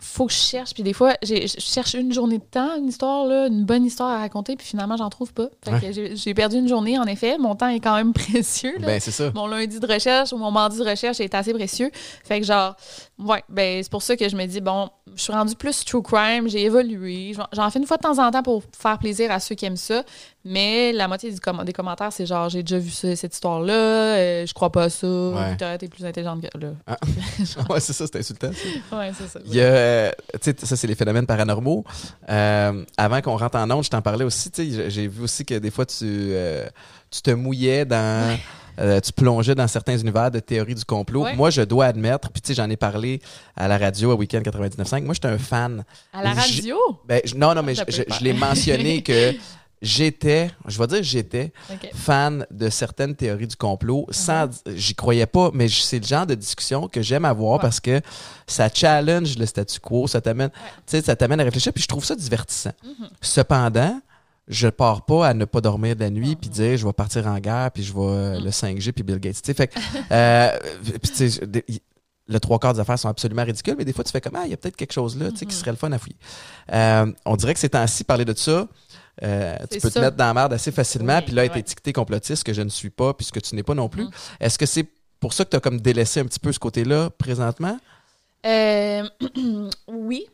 faut que je cherche. Puis des fois, je cherche une journée de temps, une histoire, là, une bonne histoire à raconter, puis finalement, j'en trouve pas. Fait que j'ai perdu une journée, en effet. Mon temps est quand même [laughs] précieux. Ben, c'est ça. Mon lundi de recherche ou mon mardi de recherche est assez précieux. Fait que genre, ouais, ben, c'est pour ça que je me dis, bon, je suis rendue plus true crime, j'ai évolué. J'en fais une fois de temps en temps pour faire plaisir à ceux qui aiment ça. Mais la moitié du des commentaires, c'est genre, j'ai déjà vu cette histoire-là, euh, je crois pas à ça, ouais. t'es plus intelligente que là. Ah. [laughs] [laughs] ouais, c'est ça, c'est insultant. Ça. Ouais, c'est ça. Il y a, euh, ça, c'est les phénomènes paranormaux. Euh, avant qu'on rentre en onde, je t'en parlais aussi, j'ai vu aussi que des fois, tu, tu te mouillais dans. tu plongeais dans certains univers de théorie du complot. Moi, je dois admettre, puis tu sais, j'en ai parlé à la radio à Weekend 99.5. Moi, j'étais un fan. À la radio? Ben, non, non, mais je, je l'ai mentionné [laughs] que j'étais, je vais dire j'étais, fan de certaines théories du complot. Sans, uh-huh. j'y croyais pas, mais c'est le genre de discussion que j'aime avoir parce que ça challenge le statu quo, ça t'amène, ça t'amène à réfléchir, puis je trouve ça divertissant. Mm-hmm. Cependant, je pars pas à ne pas dormir de la nuit puis dire je vais partir en guerre puis je vais euh, mm. le 5G puis Bill Gates. Fait [laughs] euh, le trois quarts des affaires sont absolument ridicules, mais des fois tu fais comme ah il y a peut-être quelque chose là, qui mm-hmm. serait le fun à fouiller. Euh, on dirait que c'est ainsi parler de ça euh, tu peux te mettre dans la merde assez facilement, puis là, être étiqueté complotiste, que je ne suis pas, puisque tu n'es pas non plus. Est-ce que c'est pour ça que tu as comme délaissé un petit peu ce côté-là présentement? Euh, [clears throat] oui.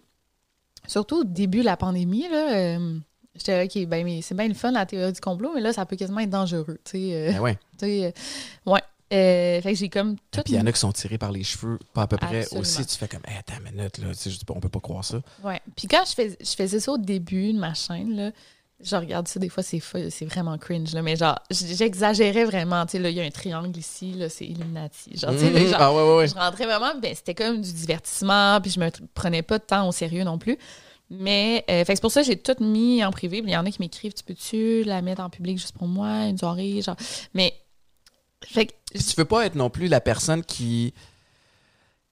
Surtout au début de la pandémie, là. Euh, j'étais OK, ben, mais c'est bien le fun la théorie du complot, mais là, ça peut quasiment être dangereux. Tu sais, ben ouais. [laughs] ouais. fait que j'ai comme tout. Puis il y en a qui sont tirés par les cheveux, pas à peu près aussi. Tu fais comme, hey, attends une minute, là, tu sais, on peut pas croire ça. Ouais. Puis quand je, fais, je faisais ça au début de ma chaîne, là, je regarde ça, des fois, c'est c'est vraiment cringe, là, mais genre, j'exagérais vraiment. Tu sais, là, il y a un triangle ici, là, c'est Illuminati. Genre, tu sais, mm-hmm. ah, ouais, ouais, je rentrais vraiment, ben, c'était comme du divertissement, puis je me prenais pas de temps au sérieux non plus. Mais, euh, c'est pour ça que j'ai tout mis en privé. Il y en a qui m'écrivent, tu peux-tu la mettre en public juste pour moi, une soirée, genre. Mais, fait que, tu veux pas être non plus la personne qui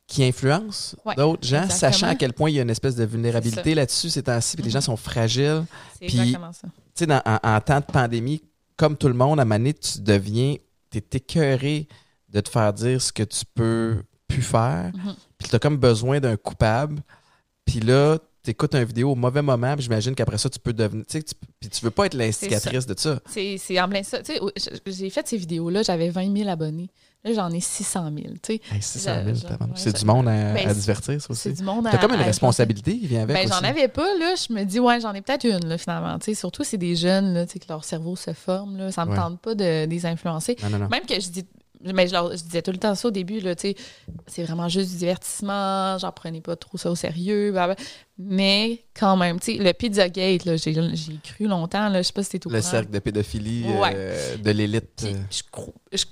qui influence d'autres gens, sachant à quel point il y a une espèce de vulnérabilité là-dessus ces temps-ci, puis les gens mhm. sont fragiles. C'est exactement ça. Tu sais, en, temps de pandémie, comme tout le monde, à Mané, tu deviens, tu es écœuré de te faire dire ce que tu peux plus faire, mhm. puis tu as comme besoin d'un coupable, puis là, tu écoutes une vidéo au mauvais moment, puis j'imagine qu'après ça, tu peux devenir. Tu sais, puis tu veux pas être l'instigatrice de ça. C'est en plein ça. Tu sais, j'ai fait ces vidéos-là, j'avais 20 000 abonnés. Là, j'en ai 600 000. Tu sais. 600 000, c'est du monde à, ben, divertir, ça aussi. C'est du monde à. T'as comme une responsabilité qui vient avec. Ben, j'en avais pas, là. Je me dis, ouais, j'en ai peut-être une, là, finalement. Tu sais, surtout, c'est des jeunes, là, tu sais, que leur cerveau se forme, là. Ça me tente pas de, les influencer. Non, non, non. Même que je dis. Mais je, leur, je disais tout le temps ça au début, là, tu sais, c'est vraiment juste du divertissement, j'en prenais pas trop ça au sérieux, mais quand même, tu sais, le Pizzagate, là, j'ai, j'ai cru longtemps, là, je sais pas si c'était tout Le cercle de pédophilie euh, de l'élite. Je, je,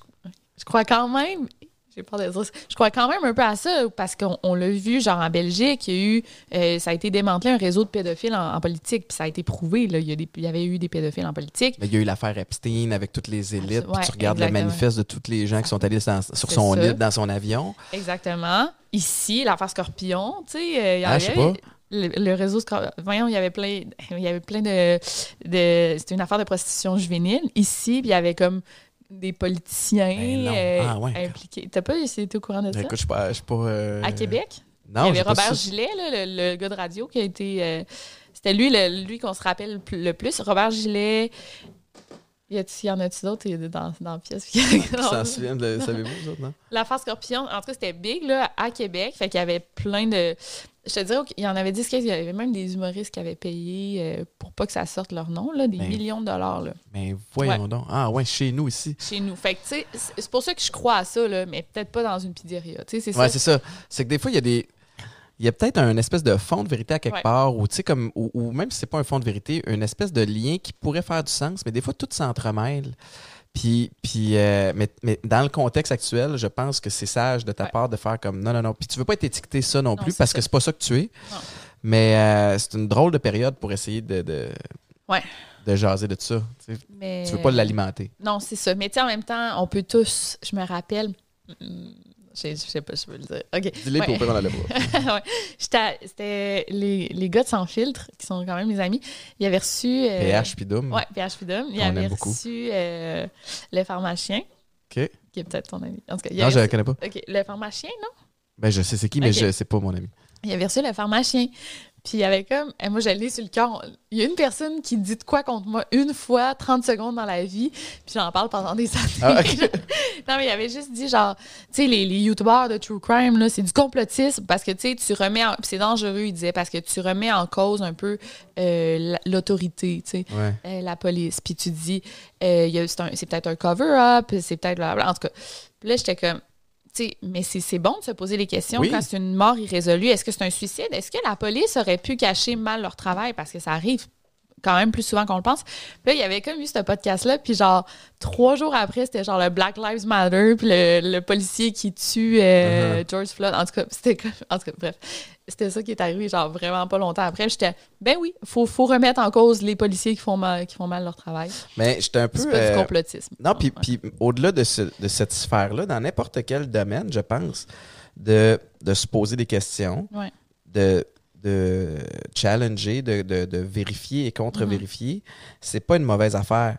je, crois quand même, j'ai peur de dire Je crois quand même un peu à ça parce qu'on l'a vu, genre en Belgique, il y a eu, euh, ça a été démantelé un réseau de pédophiles en, politique, puis ça a été prouvé. Là, il, y il, y avait eu des pédophiles en politique. Mais il y a eu l'affaire Epstein avec toutes les élites. puis tu regardes le manifeste de tous les gens qui sont allés sur son île, dans son avion. Exactement. Ici, l'affaire Scorpion, tu sais, euh, il y ah, avait. Le, réseau voyons il y avait plein il y avait plein de, de c'était une affaire de prostitution juvénile ici puis il y avait comme des politiciens ben euh, ah, impliqués. T'as pas été au courant de ça? Écoute, je suis pas. Euh, à Québec? Non, Il y avait Robert Gillet, le, gars de radio, qui a été. Euh, c'était lui, lui qu'on se rappelle le plus. Robert Gillet. Y, y en a-tu d'autres dans, dans la pièce? Ça se souvient de. Savez-vous, autres, non? [laughs] L'affaire Scorpion, en tout cas, c'était big, là, à Québec. Fait qu'il y avait plein de. Je te dirais qu'il y en avait 10 Il y avait même des humoristes qui avaient payé euh, pour pas que ça sorte leur nom, là, des ben, millions de dollars. Là. Mais voyons donc. Ah ouais, chez nous ici. Chez nous. Fait que, tu sais, c'est pour ça que je crois à ça, là, mais peut-être pas dans une pizzeria. Tu sais, c'est ouais, c'est ça. C'est que des fois, il y a des. Il y a peut-être un espèce de fond de vérité à quelque part, ou, comme, ou, même si c'est pas un fond de vérité, une espèce de lien qui pourrait faire du sens, mais des fois, tout s'entremêle. Puis, puis euh, mais, mais dans le contexte actuel, je pense que c'est sage de ta Ouais. part de faire comme non, non, non. Puis tu veux pas être étiqueté ça non Non, plus parce ça. que c'est pas ça que tu es. Non. Mais euh, c'est une drôle de période pour essayer de, de, Ouais. de jaser de ça. Tu Mais... Tu veux pas l'alimenter. Non, c'est ça. Mais tu sais, en même temps, on peut tous, je me rappelle, je je sais pas si je peux le dire. OK. Dis-les, Ouais. pire, on. [laughs] Ouais. C'était les, les gars de Sans Filtre, qui sont quand même mes amis. Ils avaient reçu. euh, PH puis Doom. Ouais, PH Freedom. Ils On avaient reçu euh, le pharmacien, OK. qui est peut-être ton ami. En tout cas, il Non, avait je la reçu- connais pas. OK, le pharmacien, non? Ben, je sais c'est qui, mais Ok. je sais pas mon ami. Il avait reçu le pharmacien. Puis il y avait comme. eh, moi, j'allais sur le cœur. Il y a une personne qui dit de quoi contre moi une fois, 30 secondes dans la vie. Puis j'en parle pendant des années. Ah, [laughs] non, mais il avait juste dit genre, tu sais, les, les youtubeurs de True Crime, là, c'est du complotisme parce que, tu sais, tu remets. en- puis c'est dangereux, il disait, parce que tu remets en cause un peu euh, la- l'autorité, tu sais. Ouais. euh, la police. Puis tu dis, euh, il y a- c'est un- peut-être un cover-up, c'est peut-être. blablabla. En tout cas, Puis là, j'étais comme, tu sais, mais c'est c'est bon de se poser les questions Oui. quand c'est une mort irrésolue. Est-ce que c'est un suicide? Est-ce que la police aurait pu cacher mal leur travail? Parce que ça arrive quand même plus souvent qu'on le pense. Puis là, il y avait comme eu ce podcast-là, puis genre, trois jours après, c'était genre le Black Lives Matter, puis le, le policier qui tue euh, Uh-huh. George Floyd. En tout cas, [laughs] c'était en tout cas, bref. C'était ça qui est arrivé, genre, vraiment pas longtemps après. J'étais, ben oui, faut, faut remettre en cause les policiers qui font mal, qui font mal leur travail. Mais j'étais un peu. C'est pas euh, du complotisme. Non, puis, Ouais. puis au-delà de, ce- de cette sphère-là, dans n'importe quel domaine, je pense, de, de se poser des questions, Ouais. de, de challenger, de, de- de vérifier et contre-vérifier, c'est pas une mauvaise affaire.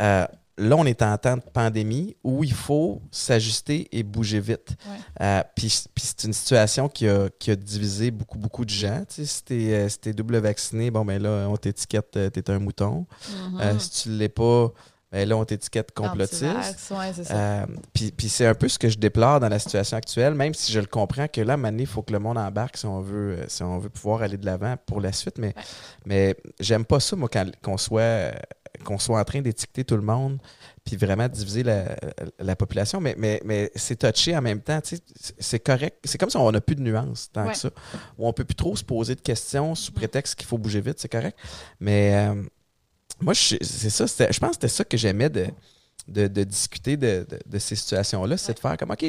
Euh, là, on est en temps de pandémie où il faut s'ajuster et bouger vite. Ouais. Euh, puis c'est une situation qui a, qui a divisé beaucoup, beaucoup de gens. Tu sais, si t'es euh, si t'es double vacciné, bon, ben là, on t'étiquette, euh, t'es un mouton. Mhm. Euh, si tu l'es pas, ben là, on t'étiquette complotiste. Ouais, c'est. Euh, puis c'est un peu ce que je déplore dans la situation actuelle, même si je le comprends que là, à il faut que le monde embarque si on veut, euh, si on veut pouvoir aller de l'avant pour la suite. Mais, Ouais. mais j'aime pas ça, moi, qu'on soit, qu'on soit en train d'étiqueter tout le monde puis vraiment diviser la, la population. Mais, mais, mais c'est touché en même temps. C'est correct. C'est comme si on n'a plus de nuances tant Ouais. que ça. Où on peut plus trop se poser de questions sous prétexte qu'il faut bouger vite. C'est correct. Mais euh, moi, c'est ça. c'était- Je pense que c'était ça que j'aimais de, de, de discuter de, de- de ces situations-là. C'est de faire comme, OK,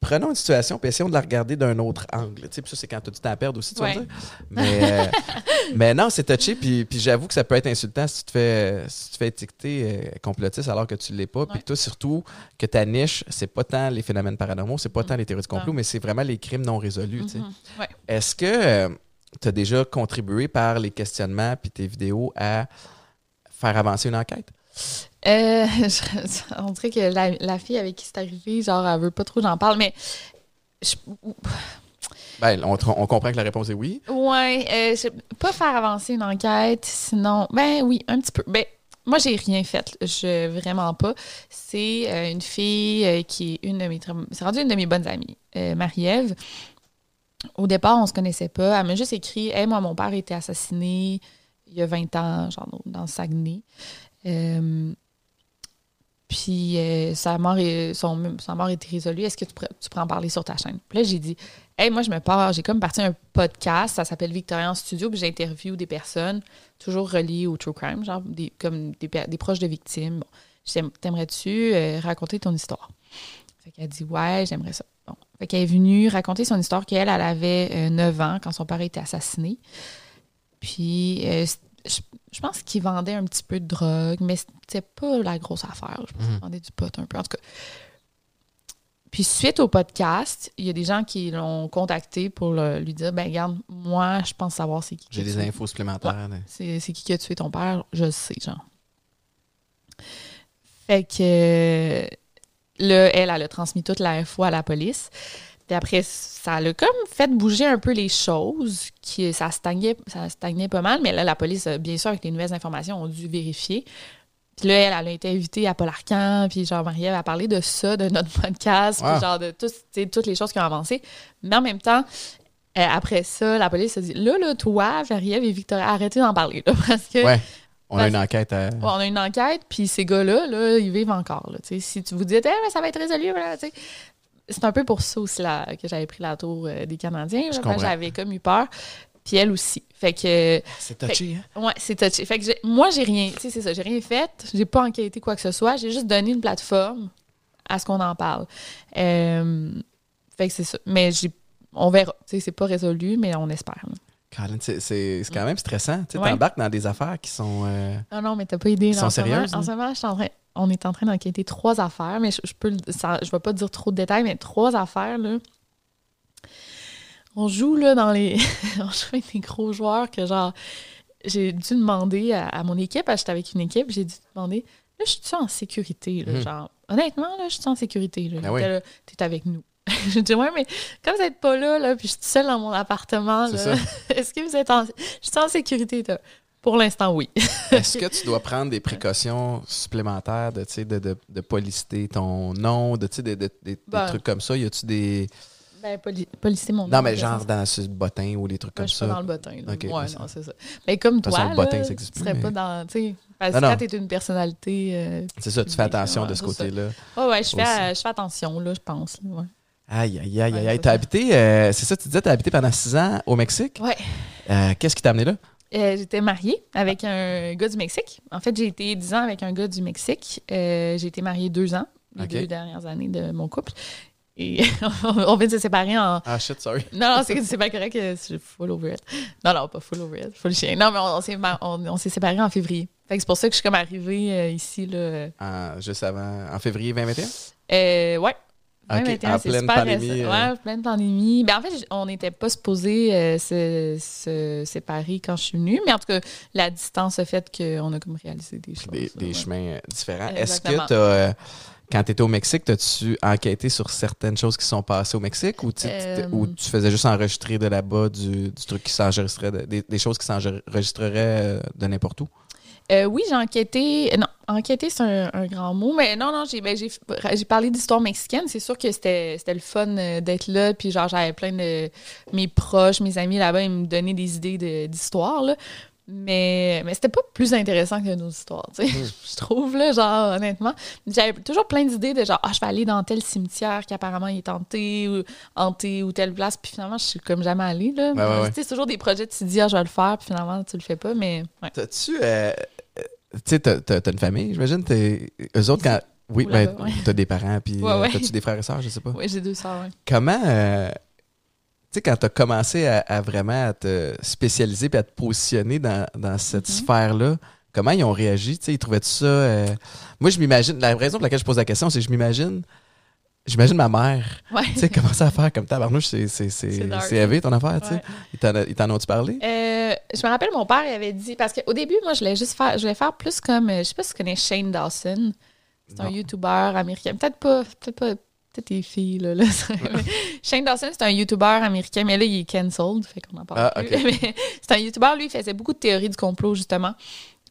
prenons une situation puis essayons de la regarder d'un autre angle. Tu sais, puis ça, c'est quand tu as du temps à perdre aussi, tu vas Ouais. me dire. Mais, euh, [laughs] mais non, c'est touché. Puis, puis j'avoue que ça peut être insultant si tu te fais, si tu te fais étiqueter euh, complotiste alors que tu ne l'es pas. Puis toi, surtout, que ta niche, c'est pas tant les phénomènes paranormaux, c'est pas Mm. tant les théories du complot, mais c'est vraiment les crimes non résolus. tu sais. Mhm. Ouais. Est-ce que tu as déjà contribué par les questionnements puis tes vidéos à faire avancer une enquête? Euh, [laughs] je- on dirait que la, la fille avec qui c'est arrivé, genre, elle veut pas trop que j'en parle, mais. je- Ben, on, on comprend que la réponse est oui. ouais, euh, pas faire avancer une enquête, sinon. Ben oui, un petit peu. Ben, moi, j'ai rien fait. Je, vraiment pas. C'est euh, une fille euh, qui est une de mes. C'est rendu une de mes bonnes amies, euh, Marie-Ève. Au départ, on se connaissait pas. Elle m'a juste écrit Hey, moi, mon père a été assassiné il y a 20 ans, genre dans Saguenay. Euh, puis euh, sa, mort est, son, sa mort a été résolue. Est-ce que tu tu pourrais en parler sur ta chaîne? Puis là, j'ai dit Hey, moi, je me pars. J'ai comme parti un podcast. Ça s'appelle Victorian Studio. Puis j'interviewe des personnes toujours reliées au true crime, genre des, comme des, des proches de victimes. Bon, T'aimerais-tu euh, raconter ton histoire? Fait qu'elle dit Ouais, j'aimerais ça. Bon. Fait qu'elle est venue raconter son histoire qu'elle, elle avait euh, 9 ans quand son père a été assassiné. Puis, euh, je, je pense qu'il vendait un petit peu de drogue, mais c'était pas la grosse affaire. Je pense qu'il Mhm. vendait du pot un peu. En tout cas. Puis, suite au podcast, il y a des gens qui l'ont contacté pour le- lui dire Ben, regarde, moi, je pense savoir c'est qui. J'ai des tué- infos supplémentaires. c'est qui qui a tué ton père, je le sais, genre. Fait que euh, là, elle, elle a transmis toute l'info à la police. Puis après, ça l'a comme fait bouger un peu les choses, qui, ça, stagnait, ça stagnait pas mal, mais là, la police, euh, bien sûr, avec les nouvelles informations, ont dû vérifier. Puis là, elle, elle a été invitée à Paul Arcan, puis genre, Marie-Ève a parlé de ça, de notre [laughs] podcast, Wow. puis genre de tout- toutes les choses qui ont avancé. Mais en même temps, euh, après ça, la police a dit là, là, toi, Marie-Ève et Victoria, arrêtez d'en parler, là, [laughs] parce que Ouais. On a une enquête à. Ouais, on a une enquête, puis ces gars-là, là, ils vivent encore. Là, si tu vous dites, Eh, mais ça va être résolu, voilà, tu sais. C'est un peu pour ça aussi là, que j'avais pris la tour euh, des Canadiens. J'avais comme eu peur. Puis elle aussi. Fait que, C'est touché, hein? ouais, c'est touché. Fait que moi, j'ai rien, tu sais, c'est ça, j'ai rien fait. J'ai pas enquêté quoi que ce soit. J'ai juste donné une plateforme à ce qu'on en parle. Euh, fait que c'est ça. Mais j'ai, on verra. Tu sais, c'est pas résolu, mais on espère. là. Colin, c'est- quand même stressant. Tu sais, Ouais. t'embarques dans des affaires qui sont. euh, Ah non, mais t'as pas idée. Là, sont sérieuses, En ce moment, je suis en train- on est en train d'enquêter trois affaires, mais je, je peux, ça- je vais pas dire trop de détails, mais trois affaires, là. On joue, là, dans les... [laughs] on joue avec des gros joueurs que, genre, j'ai dû demander à, à mon équipe, parce que j'étais avec une équipe, j'ai dû demander, là, je suis en sécurité, là, Mhm. genre, honnêtement, là, je suis en sécurité, là? Il oui. T'es avec nous. [laughs] je dis, ouais, mais comme vous êtes pas là, là, puis je suis seule dans mon appartement, [laughs] est-ce que vous êtes en... Je suis en sécurité, toi? Pour l'instant, oui. [laughs] Est-ce que tu dois prendre des précautions supplémentaires de, tu de, de, de pas lister ton nom, de, tu des Ben. trucs comme ça? Y a-tu des. Ben, pas, li- pas lister mon nom. Non, mais genre dans ce bottin ou des trucs Moi, comme je suis pas dans ça? le bottin. là. Ouais, ça- non, c'est ça. Mais comme toute façon, toi, le bottin, ça tu plus, serais mais- pas dans... tu sais, Parce que quand t'es une personnalité... euh, C'est ça, tu fais attention ouais, de ce ça. côté-là. Ouais, ouais, je fais, je fais attention, là, je pense. là, ouais. Aïe, aïe, aïe, Ouais, aïe, c'est T'as ça. habité, euh, c'est ça, tu disais, t'as habité pendant six ans au Mexique? Ouais. Euh, Qu'est-ce qui t'a amené là? Euh, J'étais mariée avec un gars du Mexique. En fait, j'ai été 10 ans avec un gars du Mexique. Euh, j'ai été mariée deux ans, les deux dernières années de mon couple. Et [laughs] on vient de se séparer en, Ah shit, sorry. [laughs] Non, non, c'est pas correct que je suis full over it. Non, non, pas full over it, full chien. Non, mais on, on s'est on- séparés en février. Fait que c'est pour ça que je suis comme arrivée euh, ici, là. En- juste avant, en février 2021? Euh, ouais. Ok, 2021, en c'est pleine super pandémie, euh. Ouais, pleine pandémie. Ben, en fait, on n'était pas supposé euh, se, se séparer quand je suis venue, mais en tout cas, la distance a fait qu'on a comme réalisé des choses. Des, des ouais. chemins euh, différents. Est-ce que Exactement. t'as, euh, quand tu étais au Mexique, as-tu enquêté sur certaines choses qui sont passées au Mexique ou, tu- tu Euh, ou tu faisais juste enregistrer de là-bas du, du truc qui s'enregistrait, de- des, des choses qui s'enregistreraient de n'importe où? Euh, oui, j'ai enquêté. euh, Non, enquêter, c'est un, un grand mot, mais non, non, j'ai ben, parlé d'histoire mexicaine. C'est sûr que c'était le fun euh, d'être là. Puis, genre, j'avais plein de. Mes proches, mes amis là-bas, ils me donnaient des idées de- d'histoire, là. Mais, mais c'était pas plus intéressant que nos histoires, tu sais, [laughs] je trouve, là, genre, honnêtement. J'avais toujours plein d'idées de genre, ah, je vais aller dans tel cimetière qui apparemment il est hanté ou hanté ou telle place, puis finalement, je suis comme jamais allée, là. Ouais, ouais. Sais, c'est toujours des projets, tu te dis, ah, je vais le faire, puis finalement, tu le fais pas, mais ouais. T'as-tu. euh, tu sais, t'as, une famille, j'imagine? T'es, eux autres, quand. Oui, Ou ben, ouais. t'as des parents, puis Ouais, ouais. t'as-tu des frères et sœurs, je sais pas. Oui, j'ai deux sœurs. Comment. euh, tu sais, quand t'as commencé à, à vraiment à te spécialiser puis à te positionner dans, dans cette Mhm. sphère-là, comment ils ont réagi? Tu sais, ils trouvaient ça. euh, Moi, je m'imagine. La raison pour laquelle je pose la question, c'est que je m'imagine. J'imagine ma mère, Ouais. tu sais, commencer à faire comme tabarnouche, c'est, c'est, c'est, ton affaire, tu sais. Ils t'en, ils t'en ont-tu parlé? Euh, je me rappelle, mon père il avait dit, parce qu'au début, moi, je voulais juste faire, je voulais faire plus comme, euh, je sais pas si tu connais Shane Dawson. C'est un. YouTuber américain. Peut-être pas, peut-être pas, peut-être tes filles, là. là. [laughs] Shane Dawson, c'est un YouTuber américain, mais là, il est cancelled, fait qu'on en parle Ah, plus. [laughs] c'est un YouTuber, lui, il faisait beaucoup de théories du complot, justement.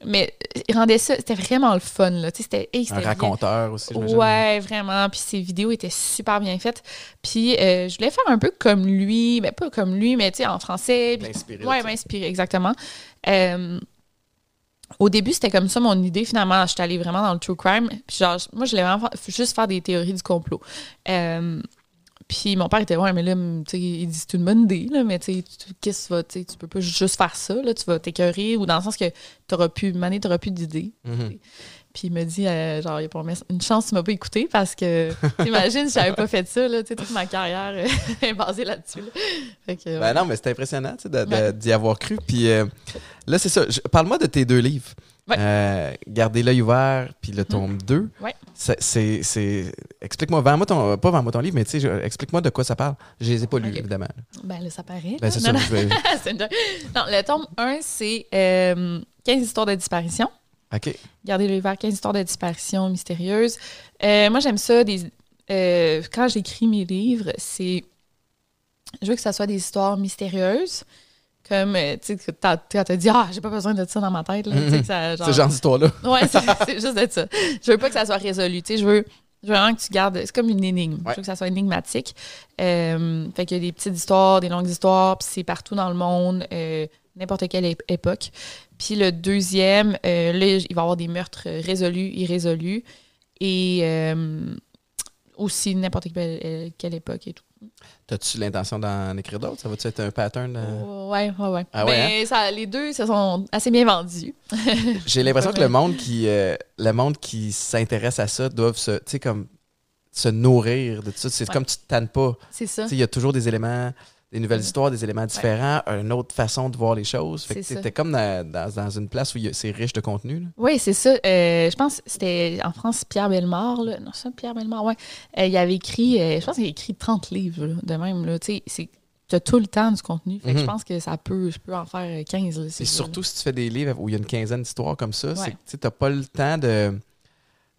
Mais il rendait ça, c'était vraiment le fun, là. C'était, hey, Un bien- raconteur aussi. Ouais, vraiment. Puis ses vidéos étaient super bien faites. Puis euh, je voulais faire un peu comme lui, mais pas comme lui, mais tu sais, en français. Puis- L'inspirer, Ouais, m'inspirer, exactement. Euh, au début, c'était comme ça mon idée. Finalement, j'étais allée vraiment dans le true crime. Puis genre, moi, je voulais vraiment fa- juste faire des théories du complot. Euh, puis mon père était ouais, mais là, tu sais, il dit c'est une bonne idée, là, mais tu qu'est-ce que tu vas, tu peux pas juste faire ça, là, tu vas t'écœurer, ou dans le sens que t'auras plus, année, t'auras plus d'idées. Mhm. Puis il me dit, euh, genre, il a pas une chance, tu m'as pas écouté parce que, [laughs] t'imagines, si j'avais pas fait ça, là, tu sais, toute ma carrière euh, [laughs] est basée là-dessus. là. Ben ouais. non, mais c'est impressionnant Ouais. d'y avoir cru. Puis euh, là, c'est ça. Parle-moi de tes deux livres. Ouais. Euh, Garder l'œil ouvert, puis le tome 2. Ouais. C'est- Explique-moi, vends-moi ton. Pas vends-moi ton livre, mais tu sais, je- explique-moi de quoi ça parle. Je les ai pas lus, évidemment. Ben là, ça paraît. Ben, Non, ça. non. je vais-. Non, [laughs] le tome 1, c'est euh, 15 histoires de disparition. OK. Gardez le vers 15 histoires de disparition mystérieuses. Euh, moi, j'aime ça. Des, euh, quand j'écris mes livres, c'est. Je veux que ça soit des histoires mystérieuses. Comme, euh, tu sais, quand t'as dit, ah, j'ai pas besoin de ça dans ma tête. Là, que ça, genre- Ce genre d'histoire-là. [laughs] Ouais, c'est juste de ça. Je veux pas que ça soit résolu. Tu sais, je veux, je veux vraiment que tu gardes. C'est comme une énigme. Ouais. Je veux que ça soit énigmatique. Euh, fait qu'il y a des petites histoires, des longues histoires, puis c'est partout dans le monde, euh, n'importe quelle ép- époque. Puis le deuxième, euh, là, il va y avoir des meurtres résolus, irrésolus, et aussi n'importe quelle, quelle époque et tout. T'as-tu l'intention d'en écrire d'autres? Ça va-tu être un pattern? euh? Ouais, ouais, ouais. Ah ouais, Mais ça, les deux se sont assez bien vendus. [laughs] J'ai l'impression que le monde qui euh, le monde qui s'intéresse à ça doivent se, comme se nourrir de tout ça. C'est Ouais. comme tu te tannes pas. C'est ça. Il y a toujours des éléments, des nouvelles histoires, des éléments différents, une autre façon de voir les choses. Fait que comme dans, dans, dans une place où c'est riche de contenu. là. Oui, c'est ça. Euh, je pense que c'était en France Pierre Bellemare. Là. Non, ça, Pierre Bellemare, ouais. Euh, il avait écrit, euh, je pense qu'il a écrit 30 livres là, de même. Là. Tu t'as tout le temps du contenu. Fait que Mhm. je pense que ça peut, je peux en faire 15. Là, Et surtout si tu fais des livres où il y a une quinzaine d'histoires comme ça, c'est Ouais. que tu n'as pas le temps de,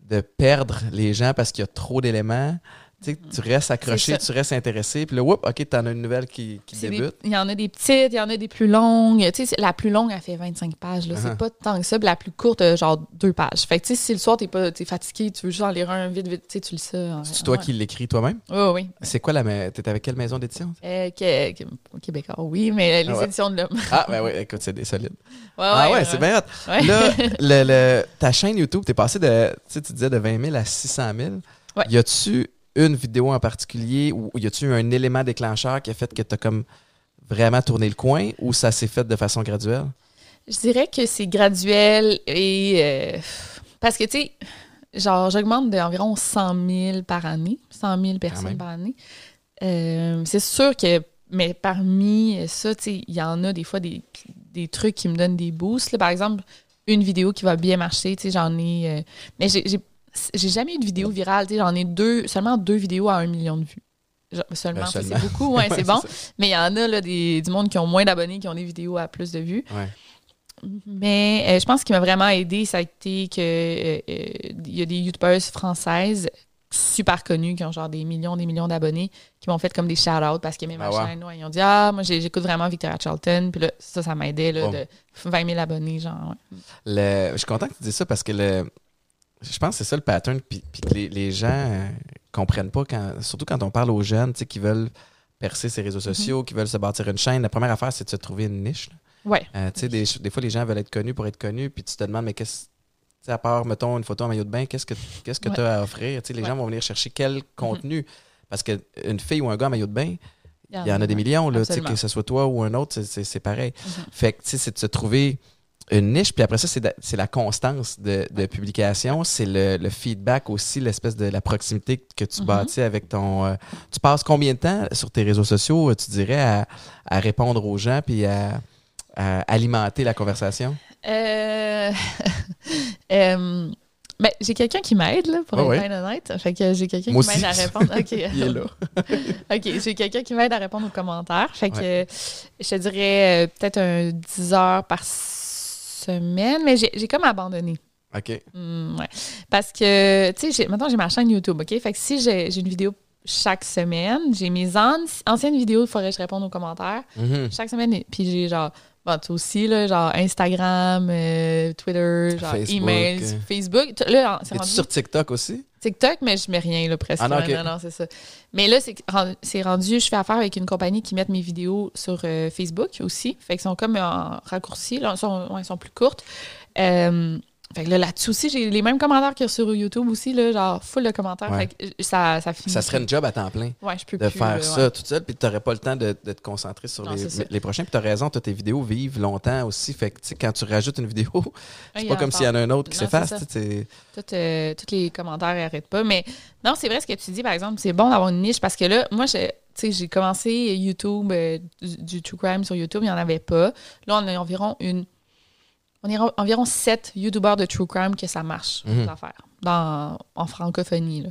de perdre les gens parce qu'il y a trop d'éléments. Tu restes accroché. C'est tu restes intéressé, puis là, whoop, OK, tu en as une nouvelle qui, qui C'est débute. Il y en a des petites, il y en a des plus longues. Tu sais, c'est- la plus longue, elle fait 25 pages. Là. Uh-huh. C'est pas tant que ça. Puis la plus courte, euh, genre deux pages. Fait que tu sais, si le soir, t'es pas t'es fatigué, tu veux juste en lire un vite, vite, tu sais, tu lis ça. en- C'est toi qui l'écris toi-même? Oui, oui. C'est quoi la. ma- T'es avec quelle maison d'édition? Euh, que- Québécois, oui, mais les Ah ouais. éditions de l'homme. Ah, ben oui, écoute, c'est des solides. [laughs] Ouais, ah ouais, c'est bien hot. Là, [laughs] le, le- ta chaîne YouTube, t'es passé de, tu sais, tu disais de 20 000 à 600 000. Ouais. Y a-tu une vidéo en particulier ou y a-tu un élément déclencheur qui a fait que t'as comme vraiment tourné le coin ou ça s'est fait de façon graduelle? Je dirais que c'est graduel et. euh, parce que, tu sais, genre, j'augmente d'environ 100 000 par année, 100 000 même. personnes par année. Euh, c'est sûr que. Mais parmi ça, tu sais, il y en a des fois des, des trucs qui me donnent des boosts. là. Par exemple, une vidéo qui va bien marcher, tu sais, j'en ai. euh, mais j'ai- j'ai jamais eu de vidéo virale, tu sais, j'en ai deux, seulement deux vidéos à un million de vues. Genre, seulement, Ben, seulement. [laughs] c'est beaucoup, ouais, c'est bon. Mais il y en a là, des, du monde qui ont moins d'abonnés, qui ont des vidéos à plus de vues. Ouais. Mais euh, je pense ce qui m'a vraiment aidé, ça a été que euh, euh, il y a des youtubeuses françaises super connues qui ont genre des millions, des millions d'abonnés qui m'ont fait comme des shout-outs parce qu'ils aimaient ma Ah ouais? chaîne. Ouais, ils ont dit Ah, moi j'écoute vraiment Victoria Charlton. Puis là, ça, ça m'aidait là, Bon. de 20 000 abonnés, genre. Le- je suis content que tu dises ça parce que le, je pense que c'est ça le pattern, puis, les, les gens euh, comprennent pas, quand, surtout quand on parle aux jeunes tu sais, qui veulent percer ces réseaux sociaux, qui veulent se bâtir une chaîne. La première affaire, c'est de se trouver une niche. Ouais. Euh, tu sais, des, des fois, les gens veulent être connus pour être connus, puis tu te demandes, mais qu'est-ce. tu sais, À part, mettons, une photo en maillot de bain, qu'est-ce que qu'est-ce que Ouais. tu as à offrir? Tu sais, les Ouais. gens vont venir chercher quel contenu. Parce qu'une fille ou un gars en maillot de bain, Il y en a des millions, là, tu sais, Absolument. que ce soit toi ou un autre, c'est- c'est c'est pareil. Mhm. Fait que, tu sais, c'est de se trouver une niche, puis après ça, c'est la constance de, de publication, c'est le, le feedback aussi, l'espèce de la proximité que tu Mhm. bâtis avec ton... euh, tu passes combien de temps sur tes réseaux sociaux, euh, tu dirais, à, à répondre aux gens, puis à, à alimenter la conversation? Euh, [laughs] euh, ben, j'ai quelqu'un qui m'aide, là, pour Ouais, être bien honnête. Fait que j'ai quelqu'un qui m'aide à répondre. [laughs] OK. Il est là. [laughs] OK, j'ai quelqu'un qui m'aide à répondre aux commentaires. Fait que je te dirais peut-être un 10 heures par semaine, mais j'ai comme abandonné. OK. Ouais. Parce que, tu sais, maintenant j'ai ma chaîne YouTube, OK? Fait que si j'ai une vidéo chaque semaine, j'ai mes an- anciennes vidéos, il faudrait que je réponde aux commentaires Mhm. chaque semaine. Puis j'ai genre, bon, toi aussi, là, genre Instagram, euh, Twitter, genre Facebook, emails, euh. Facebook. Là, c'est rendu sur TikTok aussi? TikTok, mais je mets rien, là, presque. Ah non, non, non, c'est ça. Mais là, c'est rendu, c'est rendu, je fais affaire avec une compagnie qui met mes vidéos sur euh, Facebook aussi. Fait qu'ils sont comme en raccourci, là, ils sont, ouais, sont plus courtes. Euh, fait que là, là-dessus aussi, j'ai les mêmes commentaires que sur YouTube aussi, là, genre full de commentaires. Ouais. Fait que euh, ça, ça finit. Ça serait une job à temps plein. Ouais, je peux de plus, faire là, ça ouais. toute seule, puis tu n'aurais pas le temps de, de te concentrer sur Non, les, les prochains. Puis tu as raison, tes vidéos vivent longtemps aussi. Fait que, tu sais, quand tu rajoutes une vidéo, [laughs] c'est pas comme s'il y en a un autre qui s'efface. c'est ça. tu sais, c'est- Tout, euh, tous les commentaires n'arrêtent pas. Mais non, c'est vrai ce que tu dis, par exemple, c'est bon d'avoir une niche parce que là, moi, je- tu sais, j'ai commencé YouTube, euh, du, du True Crime sur YouTube, il n'y en avait pas. Là, on a environ une. On est en- environ sept YouTubeurs de True Crime que ça marche, cette affaire, dans, en francophonie. là.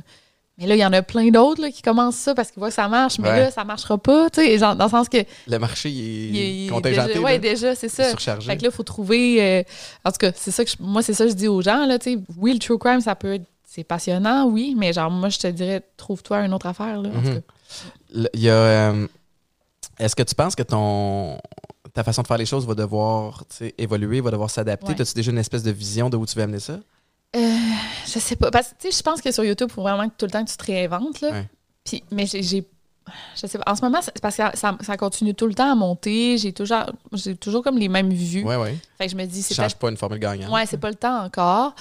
Mais là, il y en a plein d'autres qui commencent ça parce qu'ils voient que ça marche, mais Ouais. là, ça marchera pas, tu sais, dans le sens que. Le marché, il est, il contingenté. là. déjà, c'est ça. surchargé. Fait que là, il faut trouver. euh, en tout cas, c'est ça que je- moi, c'est ça que je dis aux gens. Là, tu sais. oui, le true crime, ça peut être. C'est passionnant, oui, mais genre, moi, je te dirais, trouve-toi une autre affaire. Là, en tout Mhm. cas. Il y a. euh, Est-ce que tu penses que ton ta façon de faire les choses va devoir évoluer, va devoir s'adapter? Ouais. As-tu déjà une espèce de vision de où tu veux amener ça? Euh, je sais pas. Parce que, je pense que sur YouTube, il faut vraiment que tout le temps que tu te réinventes. Là. Ouais. Puis, mais j'ai. Je sais pas. En ce moment, c'est parce que ça, ça continue tout le temps à monter. J'ai toujours, j'ai toujours comme les mêmes vues. Oui, oui. Fait que je me dis, c'est peut-être pas une formule gagnante. Ouais, c'est pas le temps encore.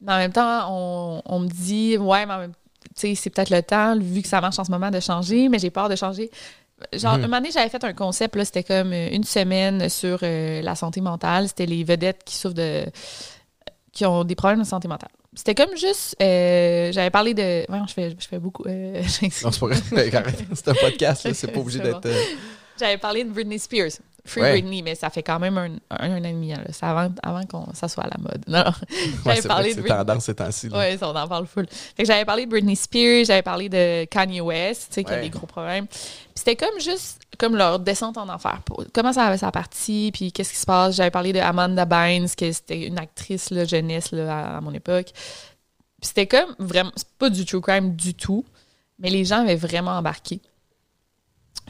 Mais en même temps, on, on me dit, ouais, mais en même c'est peut-être le temps, vu que ça marche en ce moment, de changer, mais j'ai peur de changer. Genre, Mhm. un moment donné, j'avais fait un concept, là, c'était comme euh, une semaine sur euh, la santé mentale. C'était les vedettes qui souffrent de. qui ont des problèmes de santé mentale. C'était comme juste. euh, j'avais parlé de. Voyons, je fais, je fais beaucoup. euh, [laughs] Non, c'est pas. [laughs] C'est un podcast, c'est pas obligé [laughs] d'être. bon. euh, J'avais parlé de Britney Spears. Free Ouais. Britney, mais ça fait quand même un, un, un an et demi. C'est avant, avant qu'on ça soit à la mode. Non, [laughs] ouais, J'avais c'est parlé de tendance ces temps-ci. Oui, on en parle full. Fait que j'avais parlé de Britney Spears, j'avais parlé de Kanye West, tu sais, qui a Ouais. des gros problèmes. Puis c'était comme juste comme leur descente en enfer. Pour- comment ça, ça a parti, puis qu'est-ce qui se passe? J'avais parlé de Amanda Bynes, qui c'était une actrice là, jeunesse là, à, à mon époque. Puis c'était comme vraiment, c'est pas du true crime du tout, mais les gens avaient vraiment embarqué.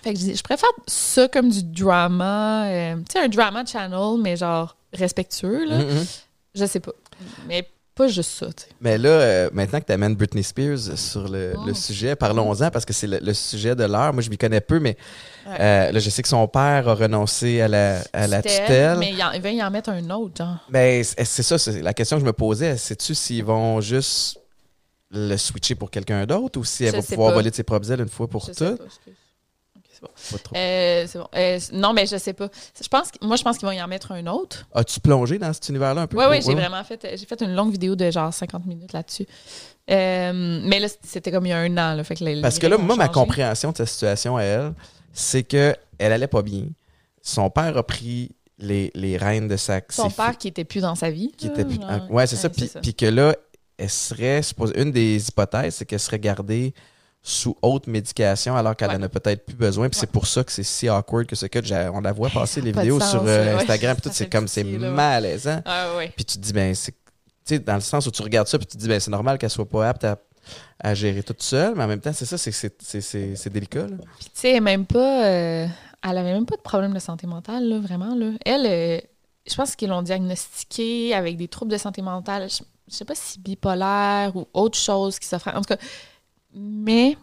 Fait que je dis, je préfère ça comme du drama, euh, tu sais, un drama channel, mais genre respectueux, là. Mhm. Je sais pas. Mais pas juste ça, tu sais. Mais là, euh, maintenant que tu amènes Britney Spears sur le, Oh. le sujet, parlons-en parce que c'est le, le sujet de l'heure. Moi, je m'y connais peu, mais Ouais. euh, là, je sais que son père a renoncé à la, à la tutelle. Mais il, en, il va y en mettre un autre, genre. Mais c'est c'est ça, c'est la question que je me posais. Sais-tu s'ils vont juste le switcher pour quelqu'un d'autre ou si elle Je va pouvoir pas. voler de ses propres ailes une fois pour toutes? Ok, c'est bon. Pas trop. Euh, c'est bon. Euh, non, mais je sais pas. Je pense, que- moi, je pense qu'ils vont y en mettre un autre. As-tu plongé dans cet univers-là un peu? Oui, oui, j'ai vraiment fait. J'ai fait une longue vidéo de genre 50 minutes là-dessus. Euh, mais là, c'était comme il y a un an. Là, fait que les- Parce les que là, moi, ma compréhension de sa situation à elle, c'est que elle allait pas bien. Son père a pris les, les rênes de sa Son père qui était plus dans sa vie. qui là, était plus- genre. ah, ouais c'est ça Ouais, puis puis que là elle serait suppose- une des hypothèses c'est qu'elle serait gardée sous haute médication alors qu'elle Ouais. en a peut-être plus besoin puis c'est pour ça que c'est si awkward que ce que on la voit passer les vidéos sens, sur euh, ouais. Instagram puis tout [laughs] c'est comme c'est malaisant Ah, puis tu te dis ben c'est tu sais dans le sens où tu regardes ça puis tu te dis ben c'est normal qu'elle soit pas apte à, à gérer toute seule mais en même temps c'est ça c'est délicat là. Puis, tu sais, même pas. euh, elle avait même pas de problème de santé mentale, là, vraiment. Là. Elle, euh, je pense qu'ils l'ont diagnostiquée avec des troubles de santé mentale. Je, je sais pas si bipolaire ou autre chose qui s'offrait. En tout cas, mais